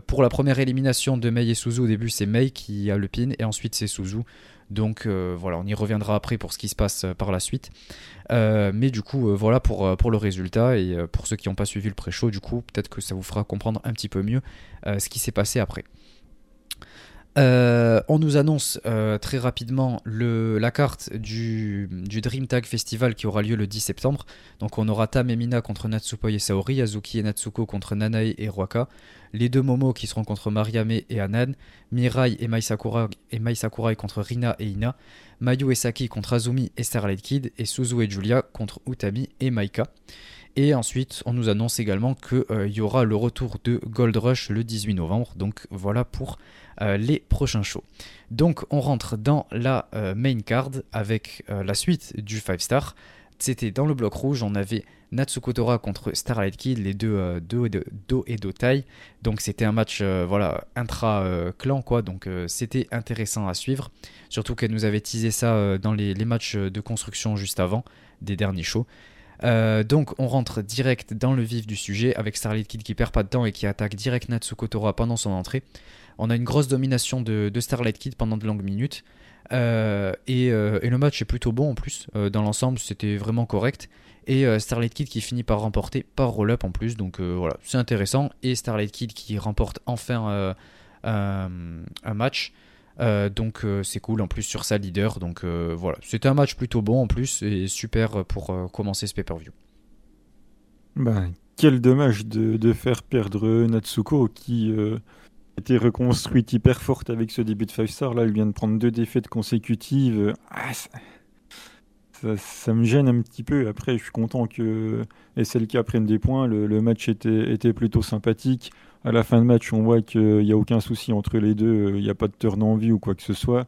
Speaker 1: pour la première élimination de Mei et Suzu au début c'est Mei qui a le pin et ensuite c'est Suzu. Donc voilà, on y reviendra après pour ce qui se passe par la suite. mais du coup, voilà pour, pour le résultat. Et pour ceux qui n'ont pas suivi le pré-show, du coup, peut-être que ça vous fera comprendre un petit peu mieux ce qui s'est passé après. Euh, on nous annonce euh, très rapidement la carte du, Dream Tag Festival qui aura lieu le 10 septembre. Donc on aura Tam et Mina contre Natsupoi et Saori, Yazuki et Natsuko contre Nanae et Ruaka, les deux Momo qui seront contre Mariame et Anan, Mirai et Mai, Sakura, et Mai Sakurai contre Rina et Ina, Mayu et Saki contre Azumi et Starlight Kid, et Suzu et Julia contre Utami et Maika. Et ensuite, on nous annonce également qu'il euh, y aura le retour de Gold Rush le 18 novembre. Donc voilà pour les prochains shows. Donc on rentre dans la euh, main card avec la suite du 5 star. C'était dans le bloc rouge, on avait Natsuko Tora contre Starlight Kid, les deux Do, Do et Dotai. Donc c'était un match voilà intra-clan quoi, donc c'était intéressant à suivre. Surtout qu'elle nous avait teasé ça dans les, matchs de construction juste avant des derniers shows. Euh, donc on rentre direct dans le vif du sujet avec Starlight Kid qui perd pas de temps et qui attaque direct Natsuko Tora pendant son entrée. On a une grosse domination de, Starlight Kid pendant de longues minutes. Euh, euh, et, le match est plutôt bon en plus. dans l'ensemble, c'était vraiment correct. Et Starlight Kid qui finit par remporter par roll-up en plus. Donc voilà, c'est intéressant. Et Starlight Kid qui remporte enfin un match. Euh, donc euh, c'est cool en plus sur sa leader. Donc euh, voilà, c'était un match plutôt bon en plus et super pour commencer ce pay-per-view.
Speaker 2: Bah, quel dommage de, faire perdre Natsuko qui était reconstruite hyper forte avec ce début de 5 star. Là, elle vient de prendre deux défaites consécutives. Ah, ça, me gêne un petit peu. Après, je suis content que SLK prenne des points. Le, match était, était, plutôt sympathique à la fin de match, on voit qu'il n'y a aucun souci entre les deux, il n'y a pas de turn en vue ou quoi que ce soit.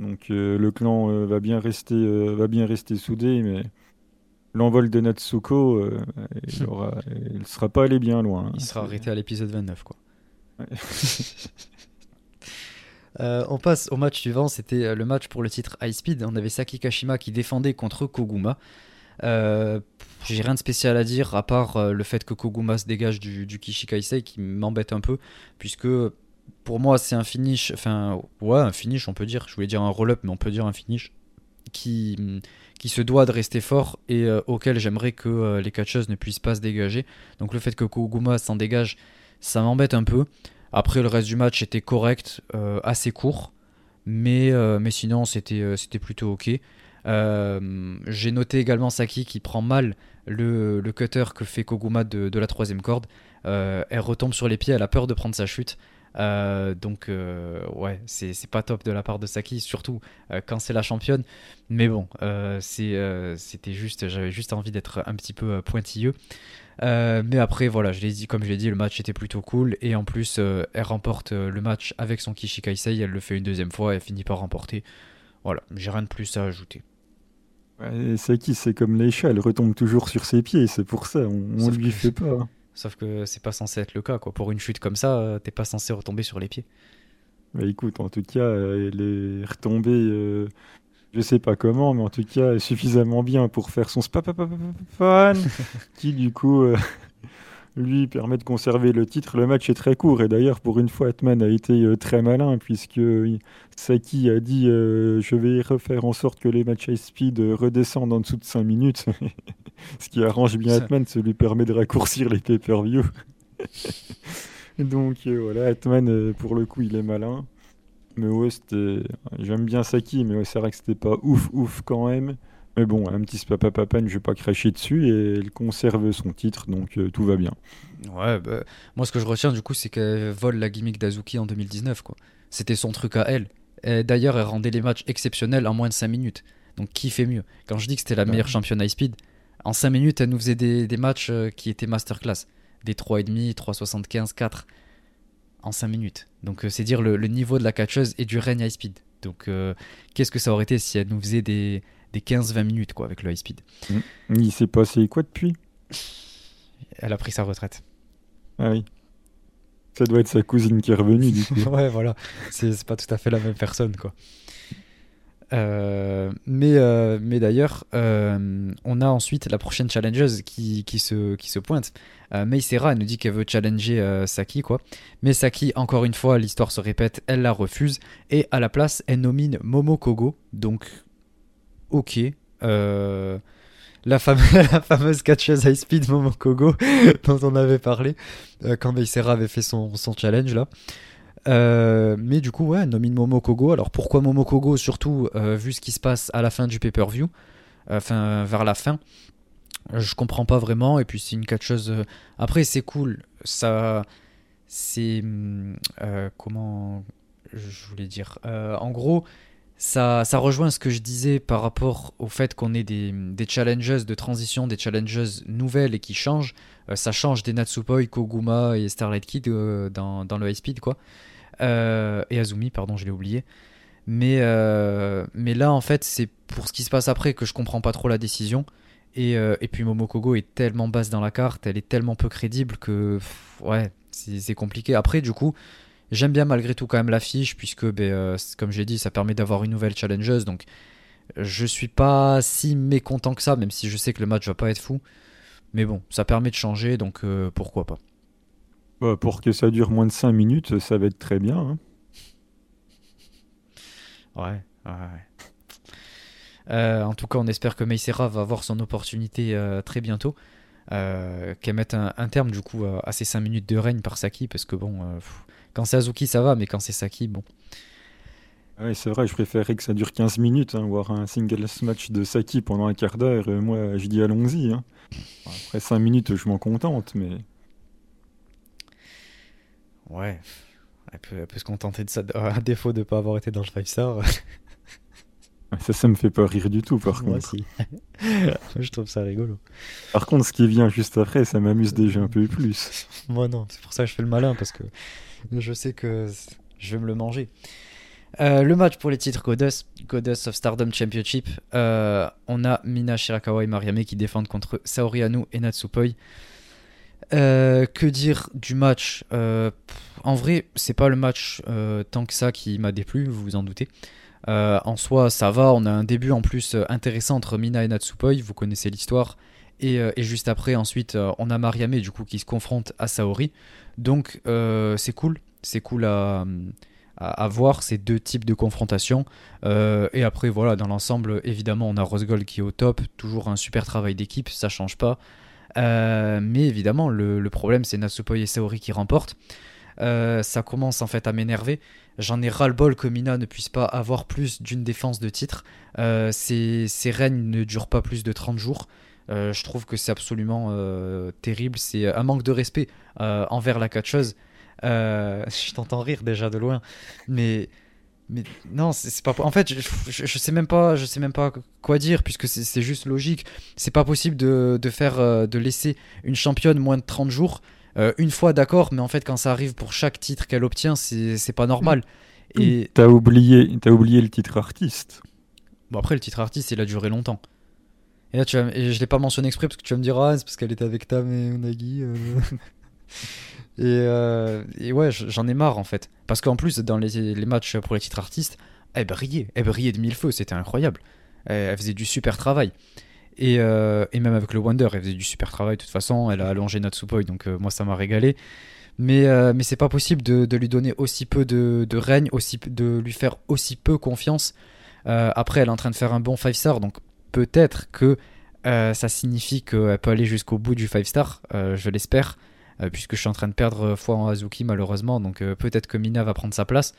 Speaker 2: Donc euh, le clan euh, va, bien rester, euh, va bien rester soudé, mais l'envol de Natsuko, il ne sera pas allé bien loin. Hein.
Speaker 1: Il sera arrêté à l'épisode 29. Quoi. on passe au match suivant, c'était le match pour le titre High Speed. On avait Saki Kashima qui défendait contre Koguma. Euh, j'ai rien de spécial à dire à part euh, le fait que Koguma se dégage du, du Kishikaisei qui m'embête un peu puisque pour moi c'est un finish, enfin ouais un finish on peut dire, je voulais dire un roll-up mais on peut dire un finish qui, qui se doit de rester fort et euh, auquel j'aimerais que les catcheuses ne puissent pas se dégager. Donc le fait que Koguma s'en dégage ça m'embête un peu. Après le reste du match était correct, assez court mais, mais sinon c'était c'était plutôt ok. Euh, j'ai noté également Saki qui prend mal le, cutter que fait Koguma de, la troisième corde. Euh, elle retombe sur les pieds, elle a peur de prendre sa chute. Euh, donc ouais, c'est pas top de la part de Saki, surtout quand c'est la championne. Mais bon, c'était juste, j'avais juste envie d'être un petit peu pointilleux. Mais après, voilà, je l'ai dit, comme je l'ai dit, le match était plutôt cool. Et en plus, elle remporte le match avec son Kishikaisei. Elle le fait une deuxième fois. Et elle finit par remporter. Voilà, j'ai rien de plus à ajouter.
Speaker 2: C'est qui C'est comme les chats, elle retombe toujours sur ses pieds, c'est pour ça, on, lui fait pas.
Speaker 1: Sauf que c'est pas censé être le cas, quoi. Pour une chute comme ça, euh, t'es pas censé retomber sur les pieds.
Speaker 2: Bah écoute, en tout cas, elle est retombée, euh, je sais pas comment, mais en tout cas, suffisamment bien pour faire son fan, qui du coup euh, lui permet de conserver le titre. Le match est très court et d'ailleurs pour une fois Atman a été euh, très malin puisque euh, Saki a dit euh, je vais refaire en sorte que les matchs high speed redescendent en dessous de 5 minutes. Ce qui arrange bien Atman, ça lui permet de raccourcir les pay-per-view. Donc voilà, Atman pour le coup il est malin. Mais ouais, j'aime bien Saki, mais c'est vrai que c'était pas ouf ouf quand même. Mais bon, un petit papapapan, je vais pas cracher dessus et elle conserve son titre, donc euh, tout va bien.
Speaker 1: Ouais, bah, moi ce que je retiens du coup, c'est qu'elle vole la gimmick d'Azuki en 2019. quoi. C'était son truc à elle. D'ailleurs, elle rendait les matchs exceptionnels en moins de 5 minutes. Donc qui fait mieux? Quand je dis que c'était la meilleure championne high speed, en 5 minutes, elle nous faisait des, matchs euh, qui étaient masterclass. Des 3,5, 3,75, 4 en 5 minutes. Donc euh, c'est dire le, niveau de la catcheuse et du règne high speed. Donc qu'est-ce que ça aurait été si elle nous faisait des, des 15-20 minutes quoi, avec le high speed?
Speaker 2: Mm. Il s'est passé quoi depuis?
Speaker 1: Elle a pris sa retraite.
Speaker 2: Ah oui. Ça doit être sa cousine qui est revenue du coup.
Speaker 1: ouais, voilà. C'est pas tout à fait la même personne quoi. Euh, mais euh, mais d'ailleurs, euh, on a ensuite la prochaine challengeuse qui, qui, se, qui se pointe. Euh, Meisera nous dit qu'elle veut challenger Saki, quoi. Mais Saki, encore une fois, l'histoire se répète, elle la refuse. Et à la place, elle nomine Momo Kogo. Donc, ok. La, fameuse catcheuse high speed Momo Kogo dont on avait parlé quand Meisera avait fait son, son challenge là. Euh, mais du coup, ouais, nomine Momokogo. Alors pourquoi Momokogo Surtout euh, vu ce qui se passe à la fin du pay-per-view, enfin vers la fin. Je comprends pas vraiment. Et puis c'est une catcheuse. Euh, après, c'est cool. Ça. C'est. comment. Je voulais dire. en gros. Ça, ça, rejoint ce que je disais par rapport au fait qu'on ait des, des de transition, des challengers nouvelles et qui changent. ça change des Natsupoi, Koguma et Starlight Kid dans, le high speed, quoi. Euh, et Azumi, pardon, je l'ai oublié. Mais, euh, mais là, en fait, c'est pour ce qui se passe après que je comprends pas trop la décision. Et, euh, et puis Momokogo est tellement basse dans la carte, elle est tellement peu crédible que ouais, c'est compliqué. Après, du coup, j'aime bien malgré tout quand même l'affiche, puisque, ben, comme j'ai dit, ça permet d'avoir une nouvelle challengeuse. Donc, je suis pas si mécontent que ça, même si je sais que le match va pas être fou. Mais bon, ça permet de changer, donc pourquoi pas.
Speaker 2: Bah, pour que ça dure moins de 5 minutes, ça va être très bien. Hein.
Speaker 1: Ouais, ouais, euh, en tout cas, on espère que Meisera va avoir son opportunité euh, très bientôt. Euh, Qu'elle mette un, terme du coup à, ces 5 minutes de règne par Saki, parce que bon, euh, quand c'est Azuki ça va, mais quand c'est Saki, bon.
Speaker 2: Ouais, c'est vrai, je préférerais que ça dure 15 minutes, hein, voir un single match de Saki pendant un quart d'heure. moi, je dis allons-y. Hein. Après 5 minutes, je m'en contente, mais.
Speaker 1: Ouais, elle peut, se contenter de ça, à défaut de ne pas avoir été dans le 5 star.
Speaker 2: ça, ça me fait pas rire du tout, par
Speaker 1: Moi
Speaker 2: contre.
Speaker 1: je trouve ça rigolo.
Speaker 2: Par contre, ce qui vient juste après, ça m'amuse déjà un peu plus.
Speaker 1: Moi, non, c'est pour ça que je fais le malin, parce que je sais que je vais me le manger. Euh, le match pour les titres Goddess, Goddess of Stardom Championship, euh, on a Mina Shirakawa et Mariame qui défendent contre Saori Anu et Natsupoi. Euh, que dire du match euh, En vrai, c'est pas le match euh, tant que ça qui m'a déplu, vous vous en doutez. en soi, ça va. On a un début en plus intéressant entre Mina et Natsupoi. Vous connaissez l'histoire. Et, juste après, ensuite, on a Mariame du coup qui se confronte à Saori. Donc, c'est cool. C'est cool à, voir ces deux types de confrontations. et après, voilà, dans l'ensemble, évidemment, on a Rose Gold qui est au top. Toujours un super travail d'équipe, ça change pas. Euh, mais évidemment, le, problème, c'est Natsupoi et Saori qui remportent. Euh, ça commence en fait à m'énerver. J'en ai ras-le-bol que Mina ne puisse pas avoir plus d'une défense de titre. Euh, ces, règnes ne durent pas plus de 30 jours. je trouve que c'est absolument terrible. C'est un manque de respect envers la catcheuse. je t'entends rire déjà de loin. Mais mais non, c'est pas. En fait, je, je, sais même pas, je sais même pas quoi dire puisque c'est juste logique. C'est pas possible de, de, faire, euh, de laisser une championne moins de 30 jours. Euh, une fois, d'accord, mais en fait, quand ça arrive pour chaque titre qu'elle obtient, c'est pas normal.
Speaker 2: Et t'as oublié, as oublié le titre artiste.
Speaker 1: Bon après, le titre artiste, il a duré longtemps. Et là, tu et je l'ai pas mentionné exprès parce que tu vas me dire ah c'est parce qu'elle était avec Tam et Unagi. Euh. Euh, et, ouais, j'en ai marre en fait. Parce qu'en plus, dans les, matchs pour les titres artistes, elle brillait. Elle brillait de mille feux, c'était incroyable. Elle, faisait du super travail. Euh, et, même avec le Wonder, elle faisait du super travail. De toute façon, elle a allongé Natsupoi, donc euh, moi ça m'a régalé. Mais, mais c'est pas possible de, lui donner aussi peu de, règne, aussi, de lui faire aussi peu confiance. après, elle est en train de faire un bon 5 star, donc peut-être que ça signifie qu'elle peut aller jusqu'au bout du 5 star, je l'espère. Euh, puisque je suis en train de perdre euh, foi en Azuki malheureusement, donc euh, peut-être que Mina va prendre sa place.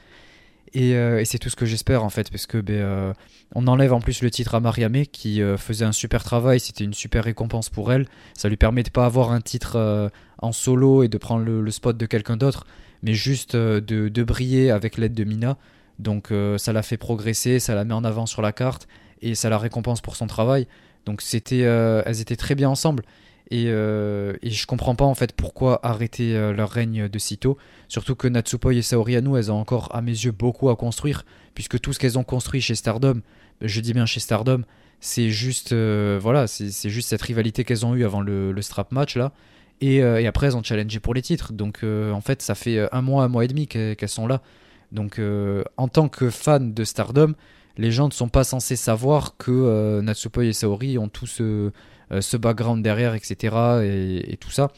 Speaker 1: Et, c'est tout ce que j'espère en fait, parce que ben, on enlève en plus le titre à Mariame qui faisait un super travail, c'était une super récompense pour elle. Ça lui permet de pas avoir un titre en solo et de prendre le, spot de quelqu'un d'autre, mais juste de, briller avec l'aide de Mina. Donc ça l'a fait progresser, ça la met en avant sur la carte et ça la récompense pour son travail. Donc c'était, elles étaient très bien ensemble. Et, euh, et, je comprends pas en fait pourquoi arrêter euh, leur règne de sitôt. Surtout que Natsupoi et Saori Anu, elles ont encore à mes yeux beaucoup à construire, puisque tout ce qu'elles ont construit chez Stardom, je dis bien chez Stardom, c'est juste euh, voilà, c'est juste cette rivalité qu'elles ont eue avant le, le, strap match là. Et, et, après elles ont challengé pour les titres. Donc en fait ça fait un mois, un mois et demi qu'elles sont là. Donc en tant que fan de Stardom, les gens ne sont pas censés savoir que Natsupoi et Saori ont tous ce background derrière, etc. et tout ça.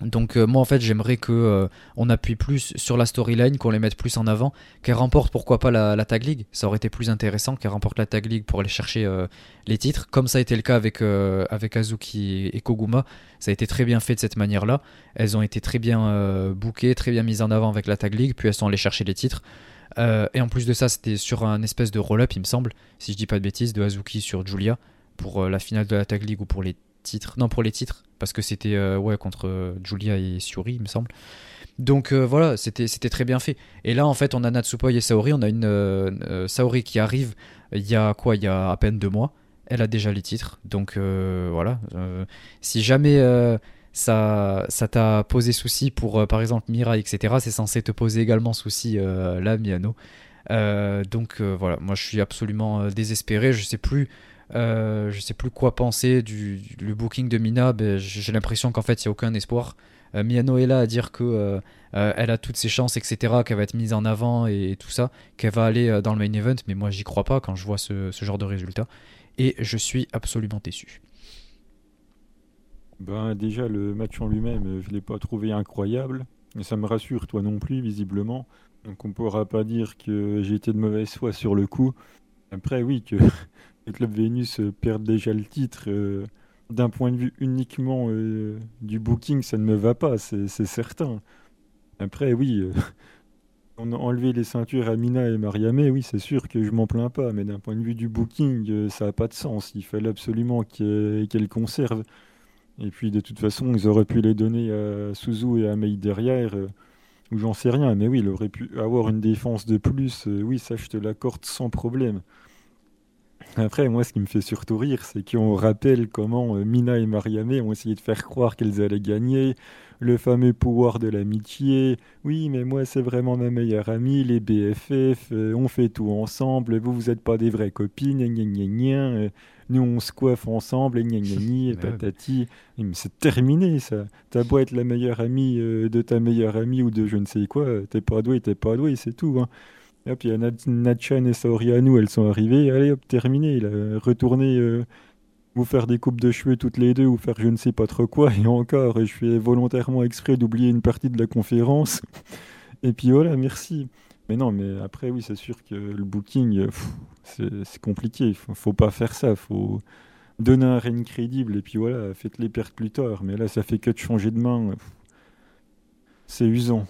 Speaker 1: Donc euh, moi en fait j'aimerais que euh, on appuie plus sur la storyline, qu'on les mette plus en avant, qu'elle remporte pourquoi pas la, tag league, ça aurait été plus intéressant qu'elle remporte la tag league pour aller chercher euh, les titres, comme ça a été le cas avec avec Azuki et, Koguma, ça a été très bien fait de cette manière-là, elles ont été très bien bookées, très bien mises en avant avec la tag league, puis elles sont allées chercher les titres. et en plus de ça, c'était sur un espèce de roll-up, il me semble, si je dis pas de bêtises, de Azuki sur Julia pour la finale de la tag league ou pour les titres, non pour les titres, parce que c'était euh, ouais contre euh, Julia et Suri, il me semble. Donc euh, voilà, c'était très bien fait. Et là en fait, on a Natsupoi et Saori, on a une Saori qui arrive il y a quoi? Il y a à peine deux mois. Elle a déjà les titres, donc voilà. si jamais ça ça t'a posé souci pour par exemple Mira, etc., c'est censé te poser également souci là, Miano. donc voilà, moi je suis absolument désespéré. Je sais plus euh, je sais plus quoi penser du, booking de Mina. J'ai l'impression qu'en fait, il n'y a aucun espoir. Euh, Miano est là à dire que euh, euh, elle a toutes ses chances, etc., qu'elle va être mise en avant et, tout ça, qu'elle va aller dans le main event. Mais moi, j'y crois pas quand je vois ce, ce, genre de résultat. Et je suis absolument déçu.
Speaker 2: Ben, déjà, le match en lui-même, je ne l'ai pas trouvé incroyable. Mais ça me rassure, toi non plus, visiblement. Donc on ne pourra pas dire que j'ai été de mauvaise foi sur le coup. Après, oui, que le club Vénus euh, perd déjà le titre. Euh, d'un point de vue uniquement euh, du booking, ça ne me va pas, c'est certain. Après, oui, on a enlevé les ceintures à Mina et Mariame, oui, c'est sûr que je m'en plains pas, mais d'un point de vue du booking, ça n'a pas de sens. Il fallait absolument qu'elles conservent. Et puis, de toute façon, ils auraient pu les donner à Suzu et à Mei derrière, ou j'en sais rien. Mais oui, il aurait pu avoir une défense de plus. oui, ça, je te l'accorde sans problème. Après, moi, ce qui me fait surtout rire, c'est qu'on rappelle comment euh, Mina et Mariame ont essayé de faire croire qu'elles allaient gagner, le fameux pouvoir de l'amitié. Oui, mais moi, c'est vraiment ma meilleure amie, les BFF, euh, on fait tout ensemble, vous, vous n'êtes pas des vraies copines, gna gna gna, euh, nous, on se coiffe ensemble, gna gna gna, patati. Mais c'est terminé, ça. T'as beau être la meilleure amie de ta meilleure amie ou de je ne sais quoi, t'es pas doué, t'es pas doué, c'est tout. Hein. Hop, il y a Natchan et Saorianou, elles sont arrivées. Allez, hop, terminé. Il a retourné euh, vous faire des coupes de cheveux toutes les deux ou faire je ne sais pas trop quoi. Et encore, je fais volontairement exprès d'oublier une partie de la conférence. et puis voilà, merci. Mais non, mais après, oui, c'est sûr que le booking, c'est compliqué. Il faut, faut pas faire ça. Faut donner un règne crédible. Et puis voilà, faites-les perdre plus tard. Mais là, ça fait que de changer de main. C'est usant.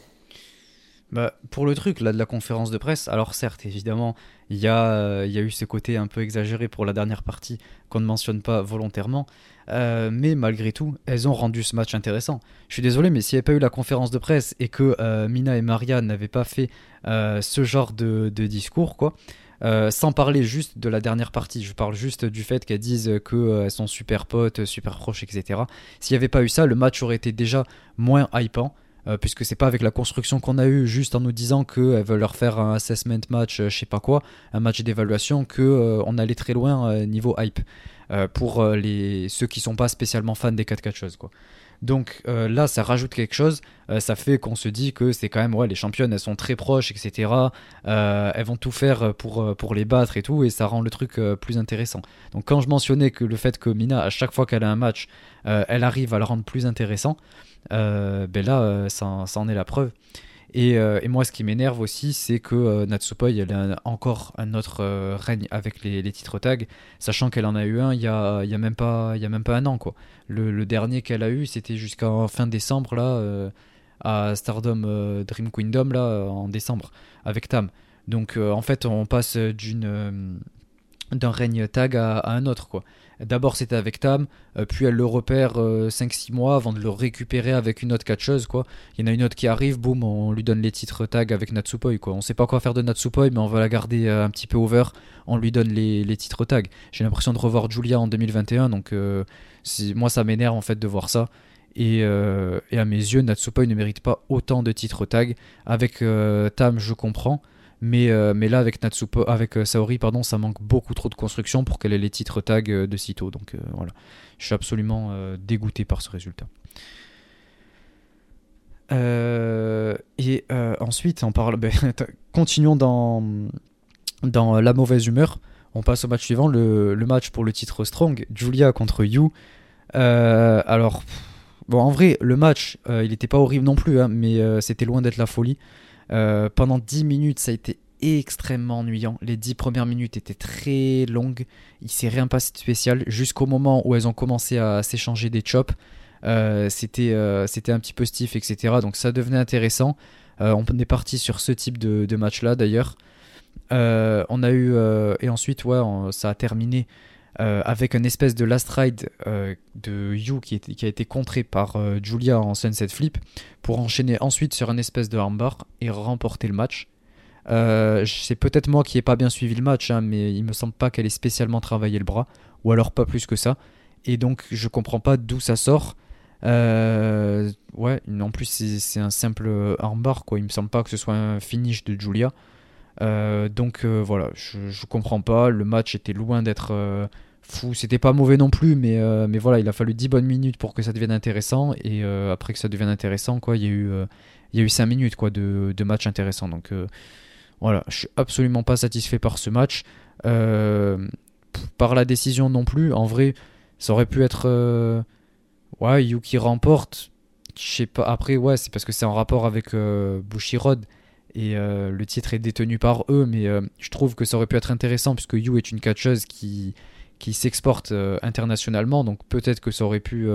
Speaker 1: Bah, pour le truc là de la conférence de presse, alors certes, évidemment, il y, a, euh, y a eu ce côté un peu exagéré pour la dernière partie qu'on ne mentionne pas volontairement, euh, mais malgré tout, elles ont rendu ce match intéressant. Je suis désolé, mais s'il n'y avait pas eu la conférence de presse et que euh, Mina et Maria n'avaient pas fait ce genre de, de discours, quoi, sans parler juste de la dernière partie, je parle juste du fait qu'elles disent qu'elles sont super potes, super proches, etc. S'il n'y avait pas eu ça, le match aurait été déjà moins hypant. Euh, puisque c'est pas avec la construction qu'on a eu juste en nous disant qu'elles veulent leur faire un assessment match, euh, je sais pas quoi, un match d'évaluation, que euh, on allait très loin niveau hype pour ceux qui sont pas spécialement fans des 4 4 choses. Donc là, ça rajoute quelque chose. ça fait qu'on se dit que c'est quand même ouais, les championnes, elles sont très proches, etc. elles vont tout faire pour, pour les battre et tout, et ça rend le truc plus intéressant. Donc quand je mentionnais que le fait que Mina, à chaque fois qu'elle a un match, elle arrive à le rendre plus intéressant, euh, ben là, euh, ça, en est la preuve. Euh, et, moi, ce qui m'énerve aussi, c'est que Natsupoi, elle a encore un autre règne avec les, titres tag, sachant qu'elle en a eu un il y a, même, pas, un an. Quoi. Le, dernier qu'elle a eu, c'était jusqu'en fin décembre, là, à Stardom Dream Kingdom, là, en décembre, avec Tam. Donc, en fait, on passe d'un règne tag à, à, un autre. quoi. D'abord c'était avec Tam, euh, puis elle le repère 5-6 euh, mois avant de le récupérer avec une autre catcheuse. Quoi. Il y en a une autre qui arrive, boum, on lui donne les titres tag avec Natsupoi. Quoi. On sait pas quoi faire de Natsupoi, mais on va la garder euh, un petit peu over, on lui donne les, titres tag. J'ai l'impression de revoir Julia en 2021, donc moi ça m'énerve en fait de voir ça. Et, et, à mes yeux, Natsupoi ne mérite pas autant de titres tag. Avec Tam, je comprends. Mais, euh, mais là, avec, avec euh, Saori, pardon, ça manque beaucoup trop de construction pour qu'elle ait les titres tag euh, de sitôt. Donc voilà, je suis absolument dégoûté par ce résultat. et ensuite, on parle, ben, continuons dans, dans la mauvaise humeur, on passe au match suivant, le, match pour le titre Strong, Julia contre You. alors, bon, en vrai, le match, il n'était pas horrible non plus, hein, mais c'était loin d'être la folie. Pendant 10 minutes, ça a été extrêmement ennuyant. Les 10 premières minutes étaient très longues. Il s'est rien passé de spécial jusqu'au moment où elles ont commencé à s'échanger des chops. Euh, c'était, euh, c'était un petit peu stiff, etc. Donc ça devenait intéressant. Euh, on est parti sur ce type de, match-là d'ailleurs. on a eu et ensuite ouais, ça a terminé avec une espèce de last ride de You qui, a été contré par Julia en sunset flip pour enchaîner ensuite sur un espèce de armbar et remporter le match. c'est peut-être moi qui n'ai pas bien suivi le match, hein, mais il me semble pas qu'elle ait spécialement travaillé le bras, ou alors pas plus que ça. Et donc je comprends pas d'où ça sort. Euh, ouais, en plus c'est un simple armbar, quoi. Il me semble pas que ce soit un finish de Julia. Euh, donc euh, voilà, je, je, comprends pas. Le match était loin d'être fou. C'était pas mauvais non plus, mais, mais voilà, il a fallu 10 bonnes minutes pour que ça devienne intéressant. Et après que ça devienne intéressant, quoi, il y a eu, il y eu 5 minutes quoi, de, match intéressant. Donc voilà, je suis absolument pas satisfait par ce match. par la décision non plus. En vrai, ça aurait pu être Ouais, Yuki remporte. Je pas. Après, ouais, c'est parce que c'est en rapport avec euh, Bushirod et euh, le titre est détenu par eux, mais euh, je trouve que ça aurait pu être intéressant puisque Yu est une catcheuse qui, qui s'exporte internationalement, donc peut-être que ça aurait pu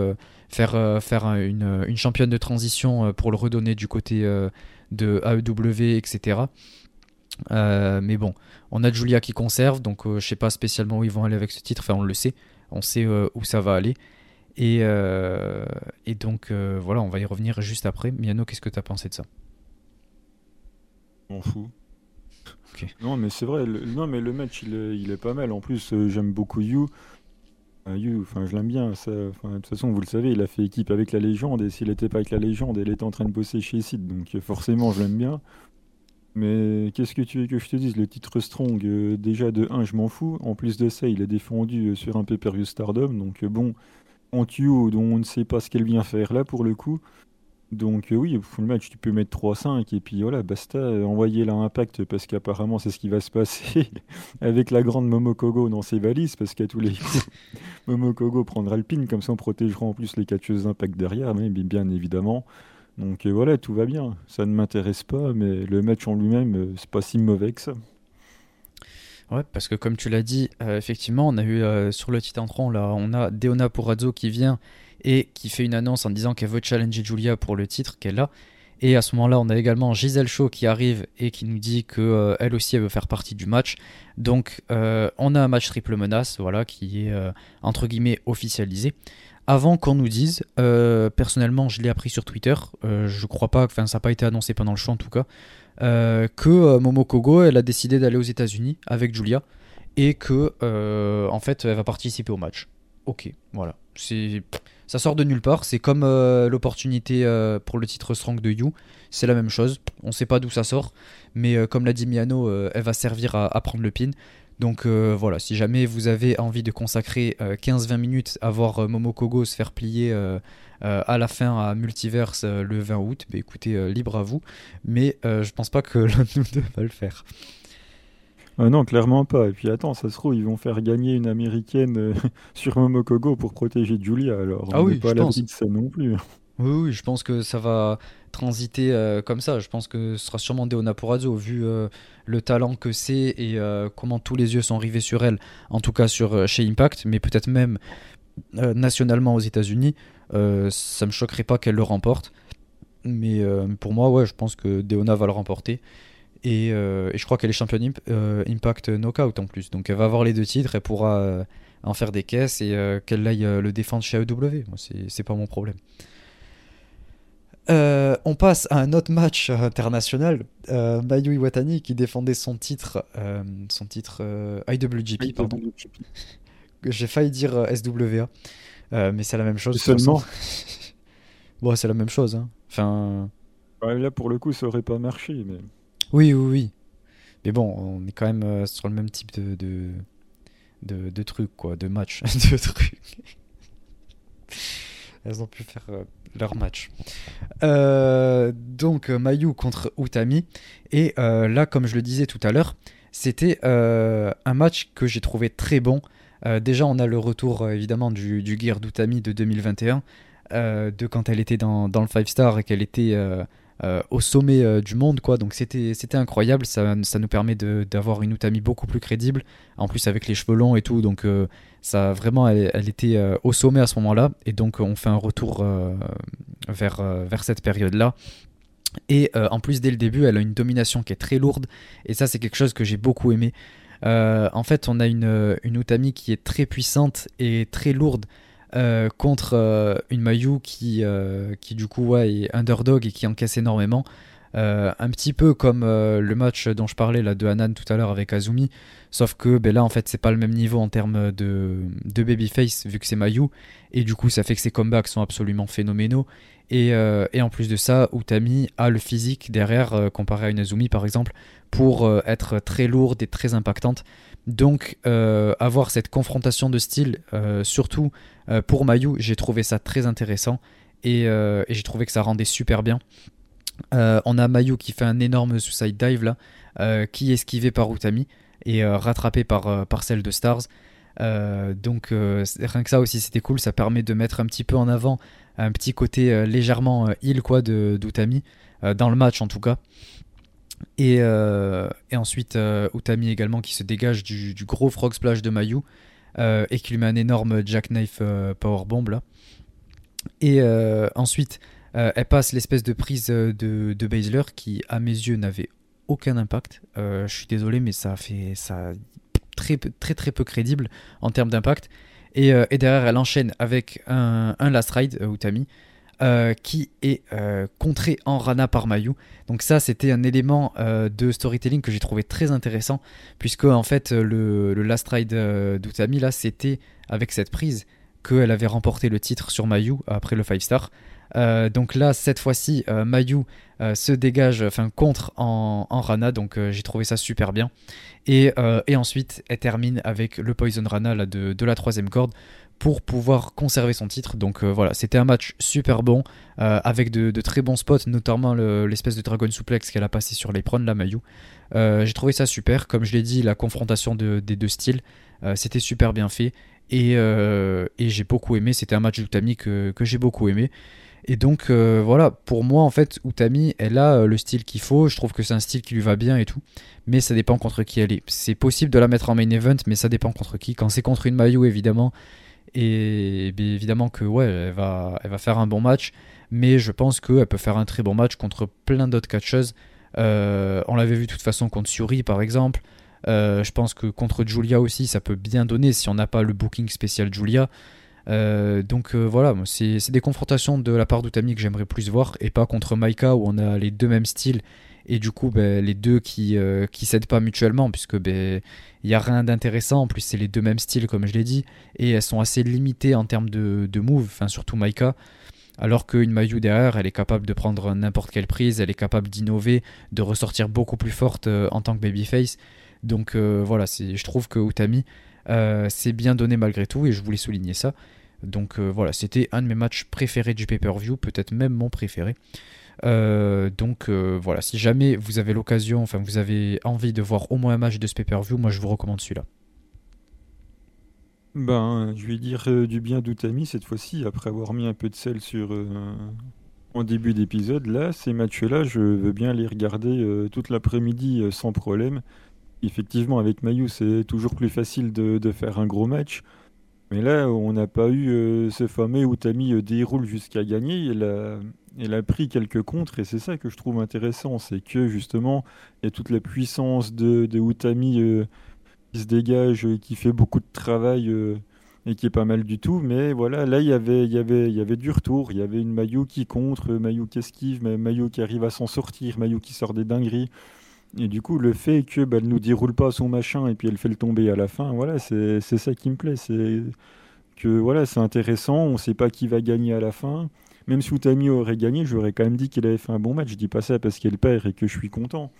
Speaker 1: faire, faire une, une, championne de transition pour le redonner du côté de AEW, etc. mais bon, on a Julia qui conserve, donc je sais pas spécialement où ils vont aller avec ce titre, enfin on le sait, on sait où ça va aller. Et, euh, et donc euh, voilà, on va y revenir juste après. Miano, qu'est-ce que tu as pensé de ça?
Speaker 2: M'en Non, mais c'est vrai, le, non, mais le match il est, pas mal. En plus, euh, j'aime beaucoup You. you, enfin, je l'aime bien. De toute façon, vous le savez, il a fait équipe avec la légende. Et s'il n'était pas avec la légende, elle était en train de bosser chez Sid. Donc forcément, je l'aime bien. Mais qu'est-ce que tu veux que je te dise Le titre Strong, déjà de 1, je m'en fous. En plus de ça, il est défendu sur un pay-per-view Stardom. Donc bon, Antio, dont on ne sait pas ce qu'elle vient faire là pour le coup. Donc euh, oui, le match, tu peux mettre 3-5 et puis voilà, basta, envoyer là Impact parce qu'apparemment c'est ce qui va se passer avec la grande Momokogo dans ses valises parce qu'à tous les coups, Momokogo prendra le pin, comme ça on protégera en plus les catcheuses d'Impact derrière, mais bien évidemment. Donc euh, voilà, tout va bien. Ça ne m'intéresse pas, mais le match en lui-même, euh, c'est pas si mauvais que ça.
Speaker 1: Ouais, parce que comme tu l'as dit, euh, effectivement, on a eu euh, sur le titre entrant, là, on a Deona Purazzo qui vient et qui fait une annonce en disant qu'elle veut challenger Julia pour le titre qu'elle a. Et à ce moment-là, on a également Giselle Shaw qui arrive et qui nous dit que euh, elle aussi elle veut faire partie du match. Donc on a un match triple menace, voilà, qui est entre guillemets officialisé. Avant qu'on nous dise, personnellement, je l'ai appris sur Twitter. je crois pas, enfin ça n'a pas été annoncé pendant le show en tout cas. Euh, que euh, Momokogo elle a décidé d'aller aux États-Unis avec Julia et que euh, en fait elle va participer au match. Ok, voilà. C'est ça sort de nulle part. C'est comme l'opportunité pour le titre Strong de You. C'est la même chose. On sait pas d'où ça sort, mais comme l'a dit Miano, elle va servir à, prendre le pin. Donc voilà, si jamais vous avez envie de consacrer 15-20 minutes à voir Momokogo se faire plier euh, à la fin à Multiverse euh, le 20 août. Bah, écoutez, euh, libre à vous. Mais je pense pas que l'un de nous deux va le faire.
Speaker 2: Ah non, clairement pas. Et puis attends, ça se trouve, ils vont faire gagner une américaine sur Momokogo pour protéger Julia. Alors,
Speaker 1: ah on oui, pas
Speaker 2: l'abri de ça non plus.
Speaker 1: Oui, oui, je pense que ça va transiter comme ça. Je pense que ce sera sûrement Deona Purazzo, vu le talent que c'est et comment tous les yeux sont rivés sur elle, en tout cas sur, chez Impact, mais peut-être même nationalement aux États-Unis. Euh, ça me choquerait pas qu'elle le remporte. Mais euh, pour moi, ouais, je pense que Deona va le remporter. Et, euh, je crois qu'elle est championne Impact Knockout en plus. Donc elle va avoir les deux titres, elle pourra en faire des caisses et qu'elle aille le défendre chez AEW. C'est pas mon problème. on passe à un autre match international. Mayu Iwatani qui défendait son titre, son titre IWGP, pardon. J'ai failli dire SWA. Euh, mais c'est la même chose.
Speaker 2: Seulement.
Speaker 1: bon, c'est la même chose. Hein. Enfin.
Speaker 2: là, pour le coup, ça aurait pas marché. Mais...
Speaker 1: Oui, oui, oui. Mais bon, on est quand même euh, sur le même type de, de, trucs, quoi, de match, de trucs. Elles ont pu faire. Euh, leur match. Euh, donc Mayu contre Utami. Et là, comme je le disais tout à l'heure, c'était un match que j'ai trouvé très bon. déjà, on a le retour évidemment du, du Gear d'Utami de 2021, de quand elle était dans, dans le 5 star et qu'elle était euh, au sommet euh, du monde quoi. Donc c'était incroyable. Ça, ça nous permet d'avoir une Utami beaucoup plus crédible. En plus avec les cheveux longs et tout. Donc euh, ça vraiment elle, était au sommet à ce moment là et donc on fait un retour vers, vers cette période là et en plus dès le début elle a une domination qui est très lourde. Et ça c'est quelque chose que j'ai beaucoup aimé. En fait on a une, une Utami qui est très puissante et très lourde euh, contre euh, une Mayu qui, euh, du coup est underdog et qui encaisse énormément. un petit peu comme le match dont je parlais là de Hanan tout à l'heure avec Azumi, sauf que ben, là en fait c'est pas le même niveau en termes de, de babyface vu que c'est Mayu, et du coup ça fait que ses comebacks sont absolument phénoménaux. Et, et en plus de ça, Utami a le physique derrière comparé à une Azumi par exemple pour être très lourde et très impactante. Donc avoir cette confrontation de style, surtout euh, pour Mayu, j'ai trouvé ça très intéressant euh, et, j'ai trouvé que ça rendait super bien. Euh, on a Mayu qui fait un énorme suicide dive là, qui est esquivé par Utami et rattrapé par, par celle de Stars. donc rien que ça aussi c'était cool, ça permet de mettre un petit peu en avant un petit côté légèrement heal quoi d'Utami, dans le match en tout cas. Et, ensuite Utami également qui se dégage du, gros frog splash de Mayu euh, et qui lui met un énorme jackknife euh, powerbomb là. Et euh, ensuite, elle passe l'espèce de prise de, de qui, à mes yeux, n'avait aucun impact. je suis désolé, mais ça fait très très très peu crédible en termes d'impact. Et, et, derrière, elle enchaîne avec un, un last ride, Utami, euh, qui est euh, contré en Rana par Mayu. Donc ça, c'était un élément euh, de storytelling que j'ai trouvé très intéressant, puisque en fait, le, Last Ride d'Utami, là, c'était avec cette prise qu'elle avait remporté le titre sur Mayu après le 5 star. donc là, cette fois-ci, Mayu se dégage, enfin contre en, Rana, donc j'ai trouvé ça super bien. Et, ensuite, elle termine avec le Poison Rana de la troisième corde pour pouvoir conserver son titre. Donc euh, voilà, c'était un match super bon, euh, avec de, très bons spots, notamment l'espèce de Dragon Suplex qu'elle a passé sur les la Mayu. Euh, j'ai trouvé ça super, comme je l'ai dit, la confrontation des deux styles, c'était super bien fait. Et, j'ai beaucoup aimé, c'était un match d'Utami que, que j'ai beaucoup aimé. Et donc voilà, pour moi en fait, Utami, elle a le style qu'il faut. Je trouve que c'est un style qui lui va bien et tout. Mais ça dépend contre qui elle est. C'est possible de la mettre en main event, mais ça dépend contre qui. Quand c'est contre une Mayu, évidemment, et évidemment que ouais, elle va, elle va faire un bon match, mais je pense qu'elle peut faire un très bon match contre plein d'autres catcheuses. Euh, on l'avait vu de toute façon contre Suri par exemple. Euh, je pense que contre Julia aussi, ça peut bien donner si on n'a pas le booking spécial Julia. Euh, donc voilà, c'est des confrontations de la part d'Utami que j'aimerais plus voir et pas contre Maika où on a les deux mêmes styles et du coup ben, les deux qui euh, qui s'aident pas mutuellement puisque ben il y a rien d'intéressant. En plus c'est les deux mêmes styles comme je l'ai dit. Et elles sont assez limitées en termes de, de move enfin surtout Maika. Alors qu'une Mayu derrière elle est capable de prendre n'importe quelle prise. Elle est capable d'innover de ressortir beaucoup plus forte euh, en tant que babyface. Donc euh, voilà je trouve que Utami c'est bien donné malgré tout. Et je voulais souligner ça. Donc voilà c'était un de mes matchs préférés du pay-per-view. Peut-être même mon préféré euh, donc euh, voilà, si jamais vous avez l'occasion, enfin vous avez envie de voir au moins un match de ce pay-per-view, moi je vous recommande celui-là.
Speaker 2: Ben, je vais dire euh, du bien d'Utami cette fois-ci, après avoir mis un peu de sel sur en début d'épisode. Là, ces matchs-là, je veux bien les regarder toute l'après-midi sans problème. Effectivement, avec Mayu, c'est toujours plus facile de, faire un gros match. Mais là, on n'a pas eu ce fameux Utami déroule jusqu'à gagner. Elle a pris quelques contres et c'est ça que je trouve intéressant, c'est que justement il y a toute la puissance de, de Utami euh, qui se dégage, euh, qui fait beaucoup de travail euh, et qui est pas mal du tout. Mais voilà, là il y avait, y avait, y avait du retour, il y avait une Mayu qui contre, Mayu qui esquive, Mayu qui arrive à s'en sortir, Mayu qui sort des dingueries. Et du coup, le fait que bah, elle nous déroule pas son machin et puis elle fait le tomber à la fin, voilà, c'est ça qui me plaît, c'est que voilà, c'est intéressant, on sait pas qui va gagner à la fin même si Utami aurait gagné, j'aurais quand même dit qu'il avait fait un bon match. Je dis pas ça parce qu'elle perd et que je suis content.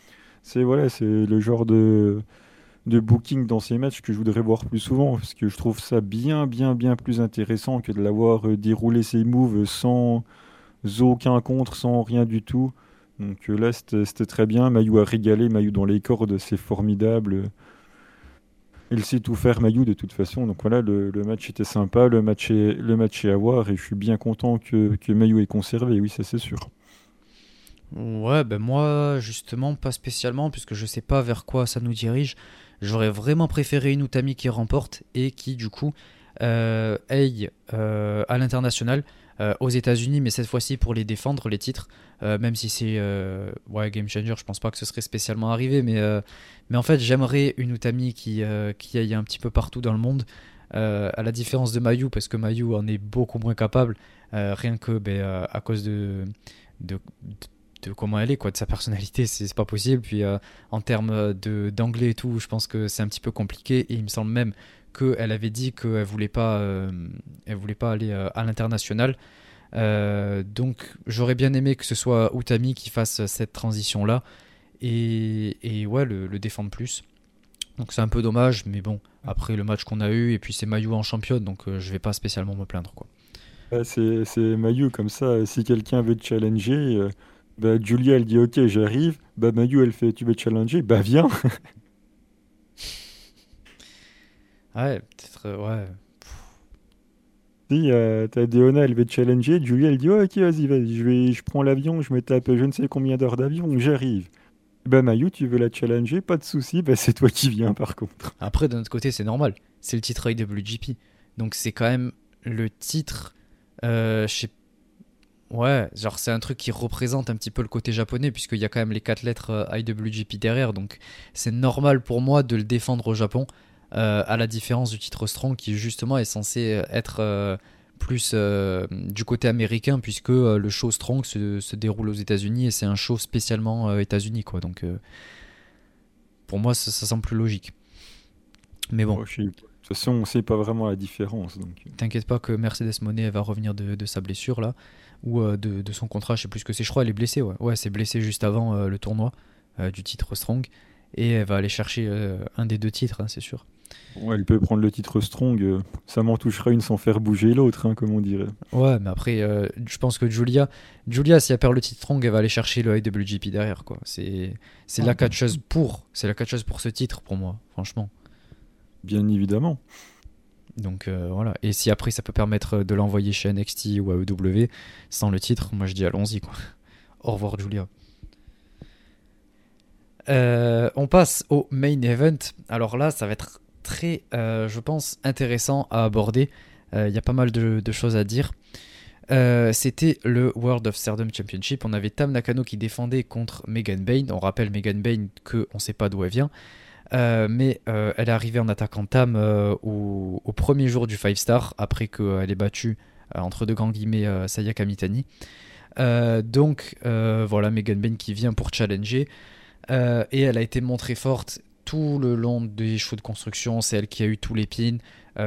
Speaker 2: C'est voilà, c'est le genre de de booking dans ces matchs que je voudrais voir plus souvent parce que je trouve ça bien bien bien plus intéressant que de l'avoir euh, déroulé ses moves sans aucun contre, sans rien du tout. Donc là, c'était très bien. Mayou a régalé, Mayou dans les cordes, c'est formidable. Il sait tout faire, Mayou, de toute façon. Donc voilà, le, match était sympa, le match est, à voir, et je suis bien content que, que Mayou ait conservé, oui, ça c'est sûr.
Speaker 1: Ouais, ben moi, justement, pas spécialement, puisque je sais pas vers quoi ça nous dirige. J'aurais vraiment préféré une Utami qui remporte et qui, du coup, euh, aille euh, à l'international aux États-Unis, mais cette fois-ci pour les défendre, les titres. même si c'est ouais, Game Changer, je pense pas que ce serait spécialement arrivé, mais, en fait, j'aimerais une Utami qui, qui aille un petit peu partout dans le monde. à la différence de Mayu, parce que Mayu en est beaucoup moins capable, rien que ben, à cause de, de comment elle est, quoi, de sa personnalité, c'est pas possible. Puis euh, en termes d'anglais et tout, je pense que c'est un petit peu compliqué. Et il me semble même qu'elle avait dit qu'elle voulait pas, euh, elle voulait pas aller euh, à l'international. donc j'aurais bien aimé que ce soit Utami qui fasse cette transition là et, et ouais le, le, défendre plus. Donc c'est un peu dommage, mais bon après le match qu'on a eu et puis c'est Mayu en championne, donc je vais pas spécialement me plaindre quoi.
Speaker 2: c'est Mayu comme ça. Si quelqu'un veut te challenger bah, Julia, elle dit Ok, j'arrive. Bah, Mayu, elle fait Tu veux challenger? Bah, viens.
Speaker 1: ouais, peut-être. Euh, ouais.
Speaker 2: Si, euh, t'as Deona, elle veut challenger. Julia, elle dit Ok, vas-y, vas-y, je, vais, je prends l'avion, je me tape je ne sais combien d'heures d'avion, j'arrive. Bah, Mayu, tu veux la challenger? Pas de souci, bah, c'est toi qui viens par contre.
Speaker 1: Après, d'un autre côté, c'est normal. C'est le titre IWGP. Donc, c'est quand même le titre. Euh, je sais Ouais, genre c'est un truc qui représente un petit peu le côté japonais, puisqu'il y a quand même les quatre lettres IWGP derrière, donc c'est normal pour moi de le défendre au Japon, à la différence du titre Strong qui justement est censé euh, être plus du côté américain, puisque le show Strong se, déroule aux États-Unis et c'est un show spécialement États-Unis, quoi. Donc pour moi ça, semble plus logique. Mais bon.
Speaker 2: de toute façon, on sait pas vraiment la différence. Donc...
Speaker 1: T'inquiète pas que Mercedes Monet va revenir de, de sa blessure là ou euh, de, son contrat, je sais plus ce que c'est. Je crois elle est blessée, ouais. Ouais, c'est blessée juste avant euh, le tournoi euh, du titre Strong. Et elle va aller chercher un des deux titres, hein, c'est sûr.
Speaker 2: Ouais, elle peut prendre le titre Strong, ça m'en touchera une sans faire bouger l'autre, hein, comme on dirait.
Speaker 1: Ouais, mais après, je pense que Julia, Julia, si elle perd le titre Strong, elle va aller chercher le IWGP derrière, quoi. C'est, c'est la catcheuse pour, c'est la catcheuse pour ce titre pour moi, franchement.
Speaker 2: Bien évidemment.
Speaker 1: Donc euh, voilà. Et si après ça peut permettre de l'envoyer chez NXT ou AEW sans le titre, moi je dis allons-y quoi. Au revoir Julia. Euh, on passe au main event. Alors là, ça va être très, euh, je pense, intéressant à aborder. Il y a pas mal de, choses à dire. C'était le World of Stardom Championship. On avait Tam Nakano qui défendait contre Megan Bain. On rappelle Megan Bain que on sait pas d'où elle vient. Euh, mais euh, elle est arrivée en attaquant Tam euh, au, premier jour du 5 star, après qu'elle ait battu, entre deux grands guillemets, Sayaka Mitani. donc voilà, Megan Bain qui vient pour challenger. et elle a été montrée forte tout le long des shows de construction. C'est elle qui a eu tous les pins.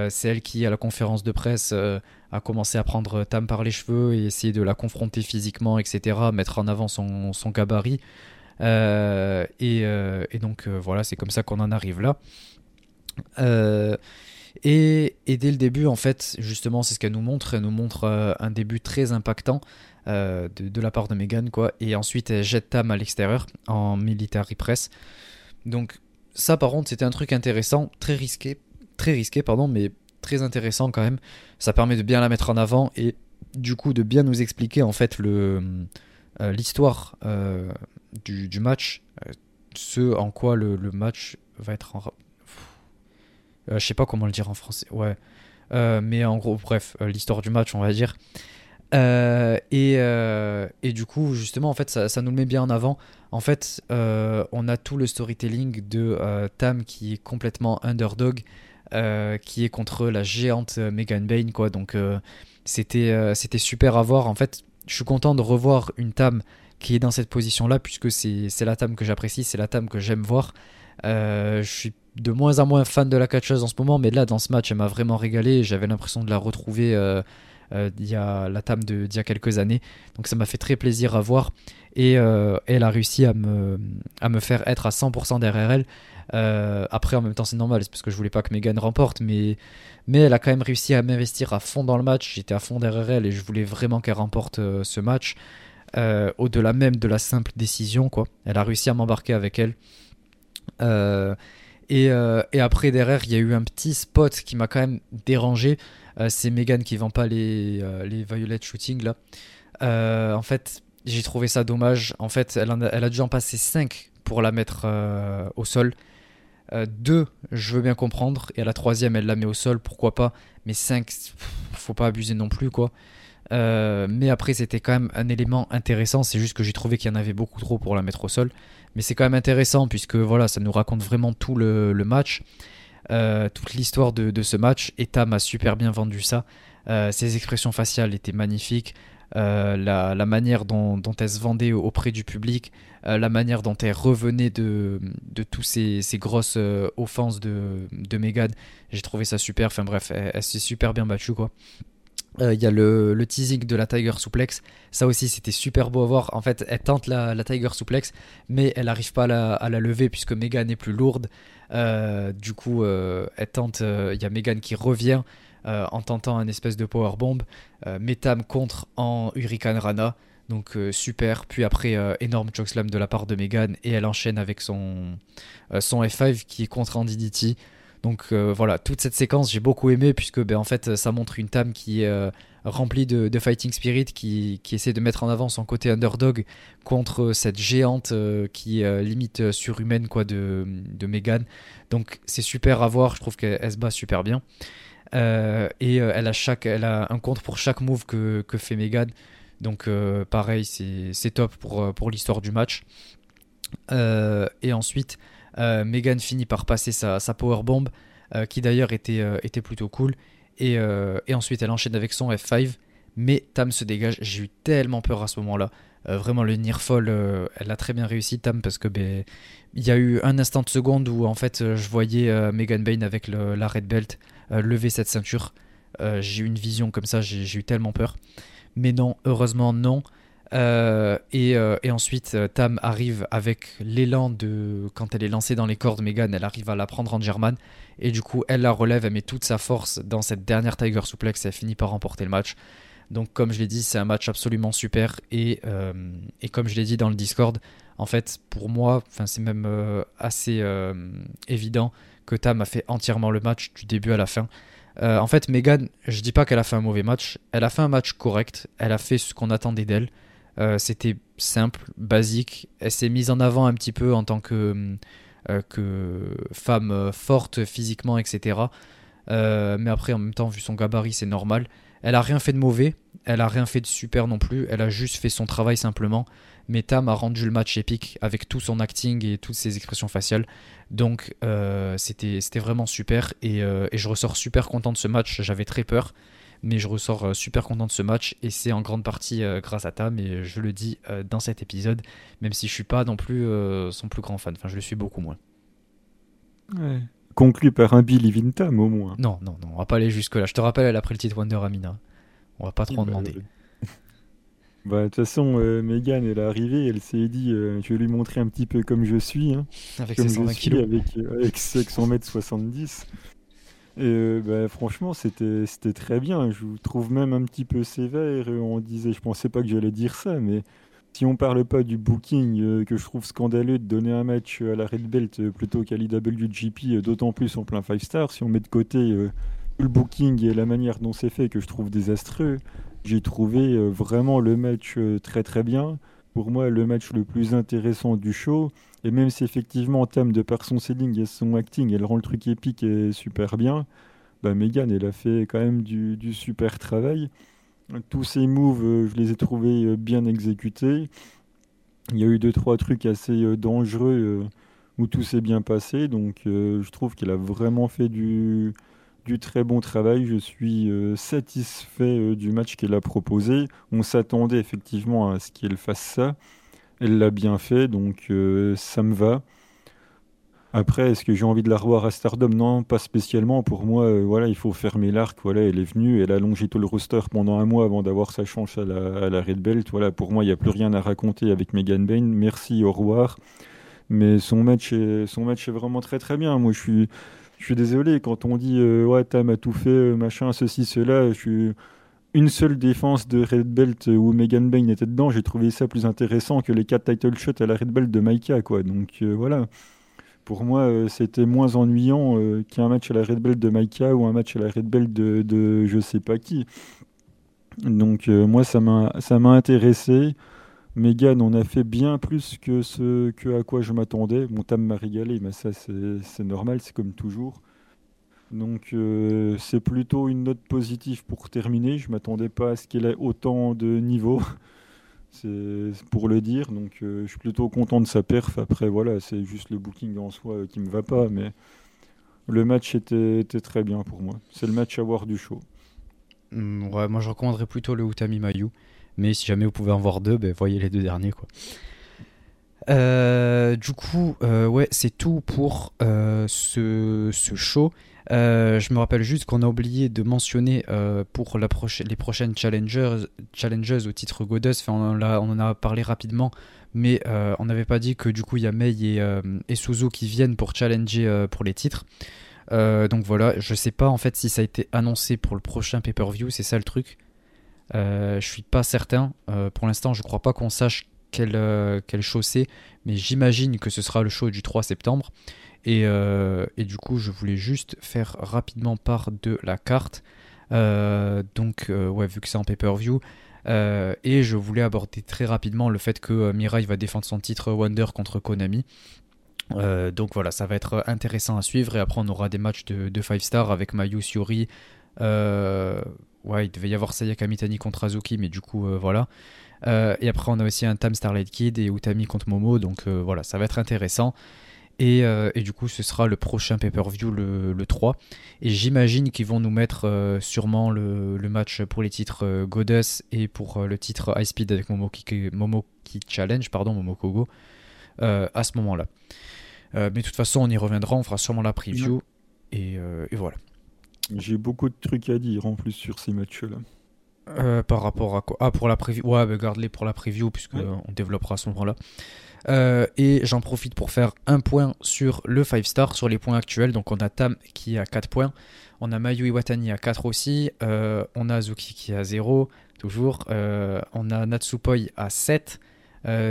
Speaker 1: c'est elle qui, à la conférence de presse, a commencé à prendre Tam par les cheveux et essayer de la confronter physiquement, etc. Mettre en avant son, son gabarit. Euh, euh, et, donc euh, voilà, c'est comme ça qu'on en arrive là. Et, dès le début, en fait, justement, c'est ce qu'elle nous montre. Elle nous montre un début très impactant de, la part de Megan, quoi. Et ensuite, elle jette Tam à l'extérieur en military press. Donc, ça, par contre, c'était un truc intéressant, très risqué, très risqué, pardon, mais très intéressant quand même. Ça permet de bien la mettre en avant et du coup de bien nous expliquer en fait le l'histoire du, match, euh, ce en quoi le, match va être en. Euh, je sais pas comment le dire en français, ouais. Euh, mais en gros, bref, l'histoire du match, on va dire. Et, et, du coup, justement, en fait, ça, ça, nous le met bien en avant. En fait, on a tout le storytelling de Tam qui est complètement underdog, qui est contre la géante Megan Bain, quoi. Donc, c'était c'était super à voir. En fait, je suis content de revoir une Tam qui est dans cette position-là, puisque c'est la table que j'apprécie, c'est la table que j'aime voir. Euh, je suis de moins en moins fan de la catcheuse en ce moment, mais là, dans ce match, elle m'a vraiment régalé. J'avais l'impression de la retrouver euh, il y a la Tam d'il y a quelques années. Donc ça m'a fait très plaisir à voir. Et elle a réussi à me, à me faire être à 100% derrière elle. après, en même temps, c'est normal, c'est parce que je voulais pas que Megan remporte, mais, mais elle a quand même réussi à m'investir à fond dans le match. J'étais à fond derrière elle et je voulais vraiment qu'elle remporte ce match. au-delà même de la simple décision, quoi. Elle a réussi à m'embarquer avec elle. Euh, euh, et, après, derrière, il y a eu un petit spot qui m'a quand même dérangé. Euh, c'est Megan qui vend pas les, les violet shooting là. en fait, j'ai trouvé ça dommage. En fait, elle, elle a en passer 5 pour la mettre au sol. 2, je veux bien comprendre. Et à la troisième, elle la met au sol, pourquoi pas. Mais 5, faut pas abuser non plus, mais après, c'était quand même un élément intéressant. C'est juste que j'ai trouvé qu'il y en avait beaucoup trop pour la mettre au sol. Mais c'est quand même intéressant puisque voilà, ça nous raconte vraiment tout le, match, euh, toute l'histoire de, ce match. Et Tam a super bien vendu ça. Euh, ses expressions faciales étaient magnifiques. Euh, la, manière dont, elle se vendait auprès du public, la manière dont elle revenait de, de tous ces, grosses offenses de, de Megan, j'ai trouvé ça super. Enfin bref, elle s'est super bien battue quoi. Euh, il y a le, le, teasing de la Tiger Suplex. Ça aussi, c'était super beau à voir. En fait, elle tente la, Tiger Suplex, mais elle n'arrive pas à la, lever puisque Megan est plus lourde. Euh, du coup, euh, elle tente. Il y a Megan qui revient en tentant un espèce de power bomb. Metam contre en Hurricane Rana. Donc super. Puis après, énorme chokeslam de la part de Megan et elle enchaîne avec son, son F5 qui est contre en DDT. Donc euh, voilà, toute cette séquence j'ai beaucoup aimé puisque ben, en fait ça montre une Tam qui est euh, remplie de, fighting spirit, qui, essaie de mettre en avant son côté underdog contre cette géante euh, qui limite surhumaine quoi, de, de Megan. Donc c'est super à voir, je trouve qu'elle se bat super bien. et elle, a un compte pour chaque move que, fait Megan. Donc pareil, c'est top pour, pour l'histoire du match. et ensuite, Megan finit par passer sa, sa powerbomb, euh, qui d'ailleurs était, euh, plutôt cool. Et, ensuite, elle enchaîne avec son F5. Mais Tam se dégage. J'ai eu tellement peur à ce moment-là. vraiment, le near elle a très bien réussi, Tam, parce que ben, il y a eu un instant de seconde où en fait je voyais Megan Bain avec la red belt lever cette ceinture. j'ai eu une vision comme ça, j'ai eu tellement peur. Mais non, heureusement non. Euh, euh, et, ensuite, euh, Tam arrive avec l'élan de. Quand elle est lancée dans les cordes, Megan, elle arrive à la prendre en German. Et du coup, elle la relève, elle met toute sa force dans cette dernière Tiger Suplex elle finit par remporter le match. Donc, comme je l'ai dit, c'est un match absolument super. Et, et comme je l'ai dit dans le Discord, en fait, pour moi, c'est même assez évident que Tam a fait entièrement le match du début à la fin. en fait, Megan, je dis pas qu'elle a fait un mauvais match, elle a fait un match correct, elle a fait ce qu'on attendait d'elle. Euh, c'était simple, basique. Elle s'est mise en avant un petit peu en tant que, euh, femme euh, forte physiquement, etc. mais après, en même temps, vu son gabarit, c'est normal. Elle a rien fait de mauvais, elle a rien fait de super non plus, elle a juste fait son travail simplement. Mais Tam a rendu le match épique avec tout son acting et toutes ses expressions faciales. Donc c'était vraiment super et, et, je ressors super content de ce match. J'avais très peur mais je ressors euh, super content de ce match et c'est en grande partie euh, grâce à Tam et je le dis euh, dans cet épisode, même si je suis pas non plus son plus grand fan, enfin je le suis beaucoup moins.
Speaker 2: Conclu par un Billy Tam au moins.
Speaker 1: Non, non, non, on va pas aller jusque là. Je te rappelle, elle a pris le titre Wonder Amina. On va pas trop en demander.
Speaker 2: Bah, de toute façon, Megan, elle est arrivée, elle s'est dit je vais lui montrer un petit peu comme je suis. Hein,
Speaker 1: avec ses 120 kilos.
Speaker 2: Avec, avec 100 mètres 70. Et euh, bah, franchement, c'était très bien. Je vous trouve même un petit peu sévère. On disait, je pensais pas que j'allais dire ça, mais si on parle pas du booking euh, que je trouve scandaleux de donner un match à la Red Belt euh, plutôt qu'à l'IWGP, d'autant plus en plein 5 star, si on met de côté le booking et la manière dont c'est fait que je trouve désastreux, j'ai trouvé vraiment le match très très bien. Pour moi, le match le plus intéressant du show. Et même si effectivement, en termes de par son selling et son acting, elle rend le truc épique et super bien, bah Megan, elle a fait quand même du, super travail. Tous ses moves, euh, je les ai trouvés euh, bien exécutés. Il y a eu deux, trois trucs assez euh, dangereux où tout s'est bien passé. Donc je trouve qu'elle a vraiment fait du, du très bon travail. Je suis satisfait du match qu'elle a proposé. On s'attendait effectivement à ce qu'elle fasse ça. Elle l'a bien fait, donc euh, ça me va. Après, est-ce que j'ai envie de la revoir à Stardom? Non, pas spécialement. Pour moi, euh, voilà, il faut fermer l'arc. Voilà, elle est venue, elle a allongé tout le roster pendant un mois avant d'avoir sa chance à la, Red Belt. Voilà, pour moi, il n'y a plus rien à raconter avec Megan Bain. Merci, au revoir. Mais son match est, son match est vraiment très très bien. Moi, je suis, je suis désolé quand on dit euh, ouais, Tam a tout fait, euh, machin, ceci, cela. Je suis une seule défense de Red Belt où Megan Bain était dedans. J'ai trouvé ça plus intéressant que les quatre title shots à la Red Belt de Maika, quoi. Donc voilà pour moi, euh, c'était moins ennuyant euh, qu'un match à la Red Belt de Maika ou un match à la Red Belt de, de je sais pas qui. Donc euh, moi, ça m'a intéressé. Megan, on a fait bien plus que ce que à quoi je m'attendais. Mon Tam m'a régalé, mais ça c'est normal, c'est comme toujours. Donc c'est plutôt une note positive pour terminer. Je m'attendais pas à ce qu'elle ait autant de niveaux c'est pour le dire. Donc euh, je suis plutôt content de sa perf. Après, voilà, c'est juste le booking en soi euh, qui me va pas. Mais le match était, très bien pour moi. C'est le match à voir du show.
Speaker 1: Mm, ouais, moi je recommanderais plutôt le Utami Mayu. Mais si jamais vous pouvez en voir deux, ben, voyez les deux derniers. quoi. Euh, du coup, ouais, c'est tout pour ce, ce, show. Euh, je me rappelle juste qu'on a oublié de mentionner euh, pour les prochaines challengers, au titre Goddess, enfin, on, en a parlé rapidement, mais euh, on n'avait pas dit que du coup il y a Mei et, Suzu qui viennent pour challenger pour les titres. donc voilà, je sais pas en fait si ça a été annoncé pour le prochain pay-per-view, c'est ça le truc. je suis pas certain. pour l'instant, je crois pas qu'on sache quel, c'est, mais j'imagine que ce sera le show du 3 septembre. Euh, et, du coup, je voulais juste faire rapidement part de la carte. Euh, donc, euh, ouais, vu que c'est en pay-per-view. et je voulais aborder très rapidement le fait que Mirai va défendre son titre Wonder contre Konami. donc voilà, ça va être intéressant à suivre. Et après, on aura des matchs de 5 stars avec Mayu Yuri. ouais, il devait y avoir Sayaka Mitani contre Azuki, mais du coup, voilà. Et après, on a aussi un Tam Starlight Kid et Utami contre Momo. Donc voilà, ça va être intéressant. Euh, et, du coup, ce sera le prochain pay-per-view, le, 3. Et j'imagine qu'ils vont nous mettre euh, sûrement le, match pour les titres euh, Goddess et pour le titre High Speed avec Momo qui, Challenge, pardon, Momo Kogo, à ce moment-là. mais de toute façon, on y reviendra, on fera sûrement la preview. Et, voilà.
Speaker 2: J'ai beaucoup de trucs à dire en plus sur ces matchs-là.
Speaker 1: Par rapport à quoi? Ah, pour la preview Ouais, bah, garde-les pour la preview, puisque on développera à ce moment-là. Euh, et j'en profite pour faire un point sur le 5 star, sur les points actuels. Donc on a Tam qui a 4 points, on a Mayu Iwatani à 4 aussi, euh, on a Azuki qui a 0, toujours, euh, on a Natsupoi à 7,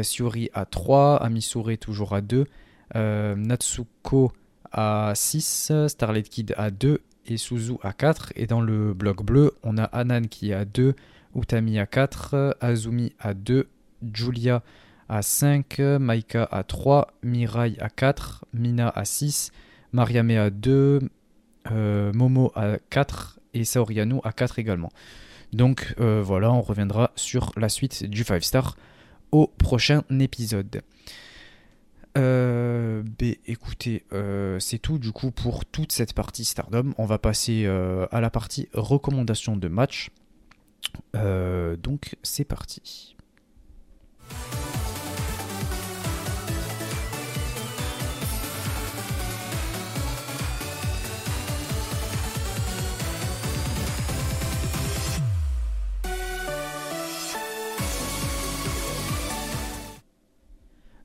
Speaker 1: Siori à 3, Amisure toujours à 2, Natsuko à 6, Starlight Kid à 2 Suzu à 4. Et dans le bloc bleu, on a Anan qui a 2, Utami à 4, Azumi à 2, Julia à 5, Maika à 3, Mirai à 4, Mina à 6, Mariame à 2, euh, Momo à 4 et Saoriano à 4 également. Donc euh, voilà, on reviendra sur la suite du 5 star au prochain épisode. Euh, écoutez, c'est tout du coup pour toute cette partie Stardom. On va passer à la partie recommandation de match. donc c'est parti.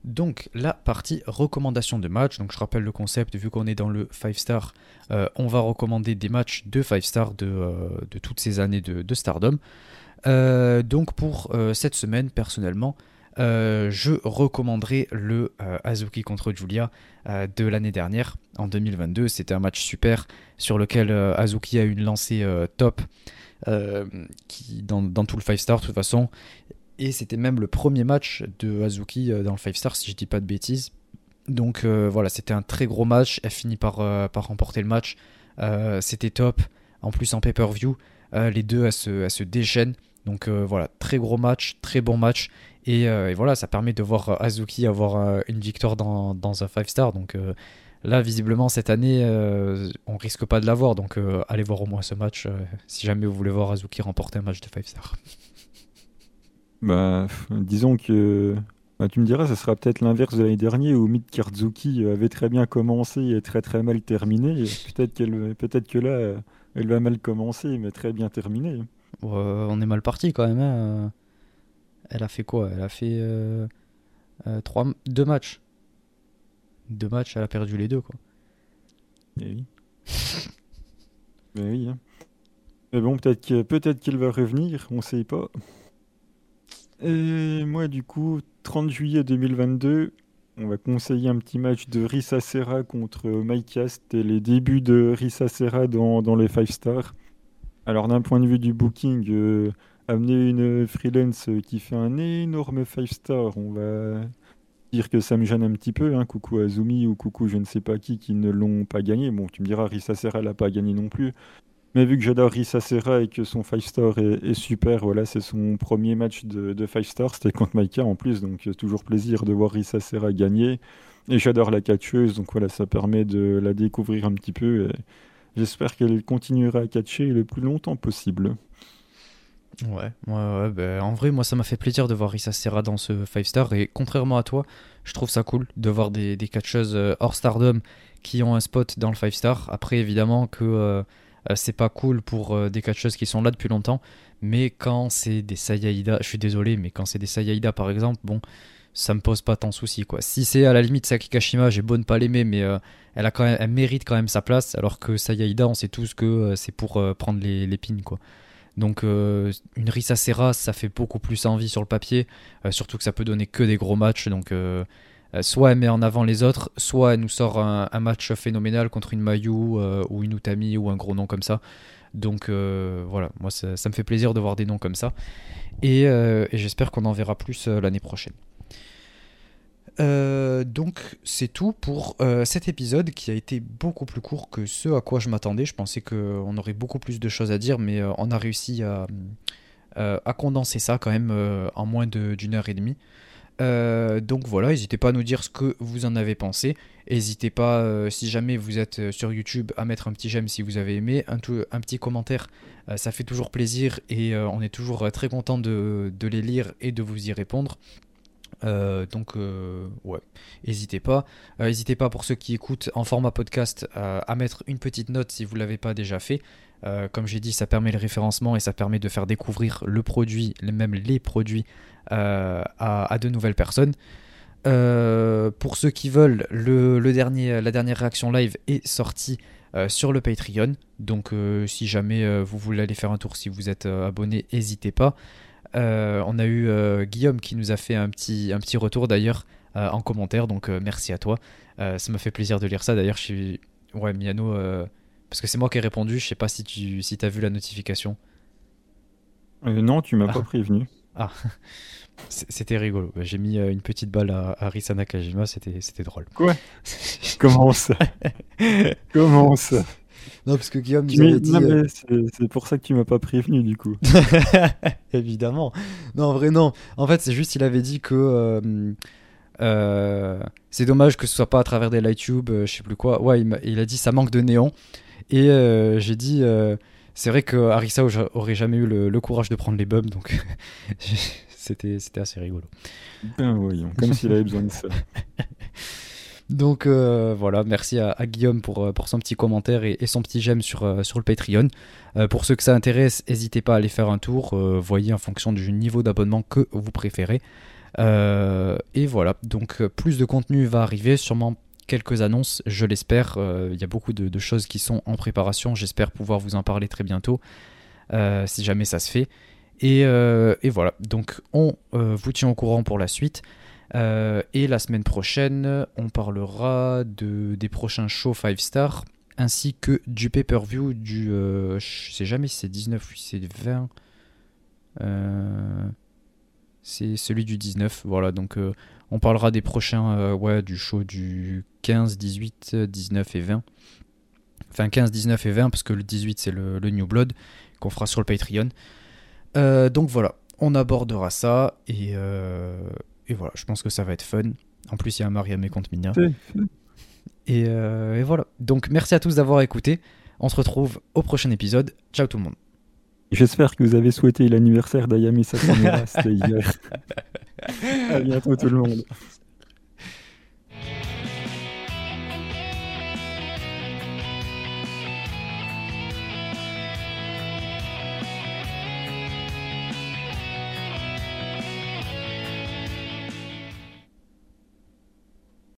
Speaker 1: Donc la partie recommandation de match, donc je rappelle le concept, vu qu'on est dans le 5 star, euh, on va recommander des matchs de 5 star euh, de, toutes ces années de, Stardom. Euh, donc pour cette semaine, personnellement, je recommanderai le Azuki contre Julia de l'année dernière, en 2022. C'était un match super sur lequel Azuki a une lancée top. dans, dans, tout le 5 star de toute façon et c'était même le premier match de Hazuki euh, dans le 5 star, si je dis pas de bêtises. Donc euh, voilà, c'était un très gros match. Elle finit par, euh, remporter le match. c'était top. En plus, en pay-per-view, les deux, elles se, déchaînent. Donc voilà, très gros match, très bon match. Et, voilà, ça permet de voir Hazuki avoir une victoire dans, un 5 star. Donc là, visiblement, cette année, on risque pas de l'avoir. Donc allez voir au moins ce match si jamais vous voulez voir Hazuki remporter un match de 5 star.
Speaker 2: Bah, disons que Bah, tu me diras, ce sera peut-être l'inverse de l'année dernière où Mid Karzuki avait très bien commencé et très très mal terminé. Peut-être qu'elle, peut-être que là, elle va mal commencer mais très bien terminer.
Speaker 1: on est mal parti quand même. Hein. Elle a fait quoi? Elle a fait euh, euh, trois, deux matchs. Deux matchs, elle a perdu les deux quoi.
Speaker 2: Et eh oui. mais oui. Hein. Mais bon, peut-être peut-être qu'il va revenir, on sait pas. Et moi, du coup, 30 juillet 2022, on va conseiller un petit match de Risa Serra contre Mike C'était les débuts de Risa Serra dans, les 5 stars. Alors, d'un point de vue du booking, euh, amener une freelance qui fait un énorme 5 star, on va dire que ça me gêne un petit peu. Hein. Coucou Azumi ou coucou je ne sais pas qui qui ne l'ont pas gagné. Bon, tu me diras, Risa Serra l'a pas gagné non plus. Mais vu que j'adore Risa Serra et que son 5 star est, super, voilà, c'est son premier match de 5 star, c'était contre Maika en plus, donc toujours plaisir de voir Risa Serra gagner. Et j'adore la catcheuse, donc voilà, ça permet de la découvrir un petit peu. J'espère qu'elle continuera à catcher le plus longtemps possible.
Speaker 1: Ouais, ouais, ouais ben, en vrai, moi ça m'a fait plaisir de voir Risa Serra dans ce 5 star. Et contrairement à toi, je trouve ça cool de voir des, catcheuses euh, hors stardom qui ont un spot dans le 5 star. Après, évidemment que euh, euh, c'est pas cool pour des catcheuses qui sont là depuis longtemps. Mais quand c'est des Sayaida, je suis désolé, mais quand c'est des Sayaida par exemple, bon, ça me pose pas tant de soucis quoi. Si c'est à la limite Saki Kashima, j'ai beau ne pas l'aimer, mais elle, a quand même, mérite quand même sa place. Alors que Sayaida, on sait tous que c'est pour prendre les, les pins quoi. Donc euh, une Risa Serra, ça fait beaucoup plus envie sur le papier, euh, surtout que ça peut donner que des gros matchs. Donc euh, soit elle met en avant les autres, soit elle nous sort un, match phénoménal contre une Mayu ou une Utami ou un gros nom comme ça. Donc voilà, moi ça, me fait plaisir de voir des noms comme ça. et j'espère qu'on en verra plus l'année prochaine. Euh, donc c'est tout pour euh, cet épisode qui a été beaucoup plus court que ce à quoi je m'attendais. Je pensais qu'on aurait beaucoup plus de choses à dire, mais euh, on a réussi à, à, condenser ça quand même en moins d'une heure et demie. Donc voilà, n'hésitez pas à nous dire ce que vous en avez pensé. N'hésitez pas, si jamais vous êtes sur YouTube, à mettre un petit j'aime si vous avez aimé, un, petit commentaire, ça fait toujours plaisir et on est toujours très content de, les lire et de vous y répondre. Euh, donc euh, ouais, n'hésitez pas. Euh, n'hésitez pas pour ceux qui écoutent en format podcast à mettre une petite note si vous ne l'avez pas déjà fait. Comme j'ai dit, ça permet le référencement et ça permet de faire découvrir le produit, même les produits, à, de nouvelles personnes. pour ceux qui veulent, la dernière réaction live est sortie sur le Patreon. Donc si jamais vous voulez aller faire un tour, si vous êtes abonné, n'hésitez pas. Euh, on a eu euh, Guillaume qui nous a fait un petit, retour d'ailleurs euh, en commentaire, donc merci à toi. ça m'a fait plaisir de lire ça. D'ailleurs, je suis. Ouais, Miano, parce que c'est moi qui ai répondu, je sais pas si tu si as vu la notification.
Speaker 2: non, tu m'as pas ah. prévenu.
Speaker 1: Ah, c'était rigolo. J'ai mis une petite balle à, à Risana Kajima, c'était drôle.
Speaker 2: Quoi? Comment ça? Comment ça?
Speaker 1: Non, parce que Guillaume nous avait dit.
Speaker 2: Euh, c'est pour ça que tu m'as pas prévenu, du coup.
Speaker 1: Évidemment. Non, en vrai, non. En fait, c'est juste, il avait dit que. Euh, euh, c'est dommage que ce soit pas à travers des YouTube, je sais plus quoi. Ouais, il, a dit ça manque de néant. Et j'ai dit. c'est vrai que Arisa aurait jamais eu le, courage de prendre les bums, donc c'était assez rigolo.
Speaker 2: Ben voyons, comme s'il avait besoin de ça.
Speaker 1: Donc euh, voilà, merci à, Guillaume pour, euh, pour son petit commentaire et, son petit j'aime sur, euh, sur le Patreon. pour ceux que ça intéresse, n'hésitez pas à aller faire un tour. voyez en fonction du niveau d'abonnement que vous préférez. et voilà, donc plus de contenu va arriver, sûrement quelques annonces, je l'espère. Il y a beaucoup de, choses qui sont en préparation. J'espère pouvoir vous en parler très bientôt, si jamais ça se fait. Et, et voilà, donc on vous tient au courant pour la suite. Euh, et la semaine prochaine, on parlera de, des prochains shows 5 stars ainsi que du pay-per-view du. Euh, je sais jamais si c'est 19 ou si c'est 20. Euh, c'est celui du 19. Voilà, donc on parlera des prochains. ouais, du show du 15, 18, 19 et 20. Enfin, 15, 19 et 20, parce que le 18 c'est le, le, New Blood qu'on fera sur le Patreon. donc voilà, on abordera ça et et voilà, je pense que ça va être fun. En plus, il y a un Mariam et contre Minia. Et, euh, et, voilà. Donc, merci à tous d'avoir écouté. On se retrouve au prochain épisode. Ciao tout le monde.
Speaker 2: J'espère que vous avez souhaité l'anniversaire d'Ayami Sakamura, c'était hier. à bientôt tout le monde.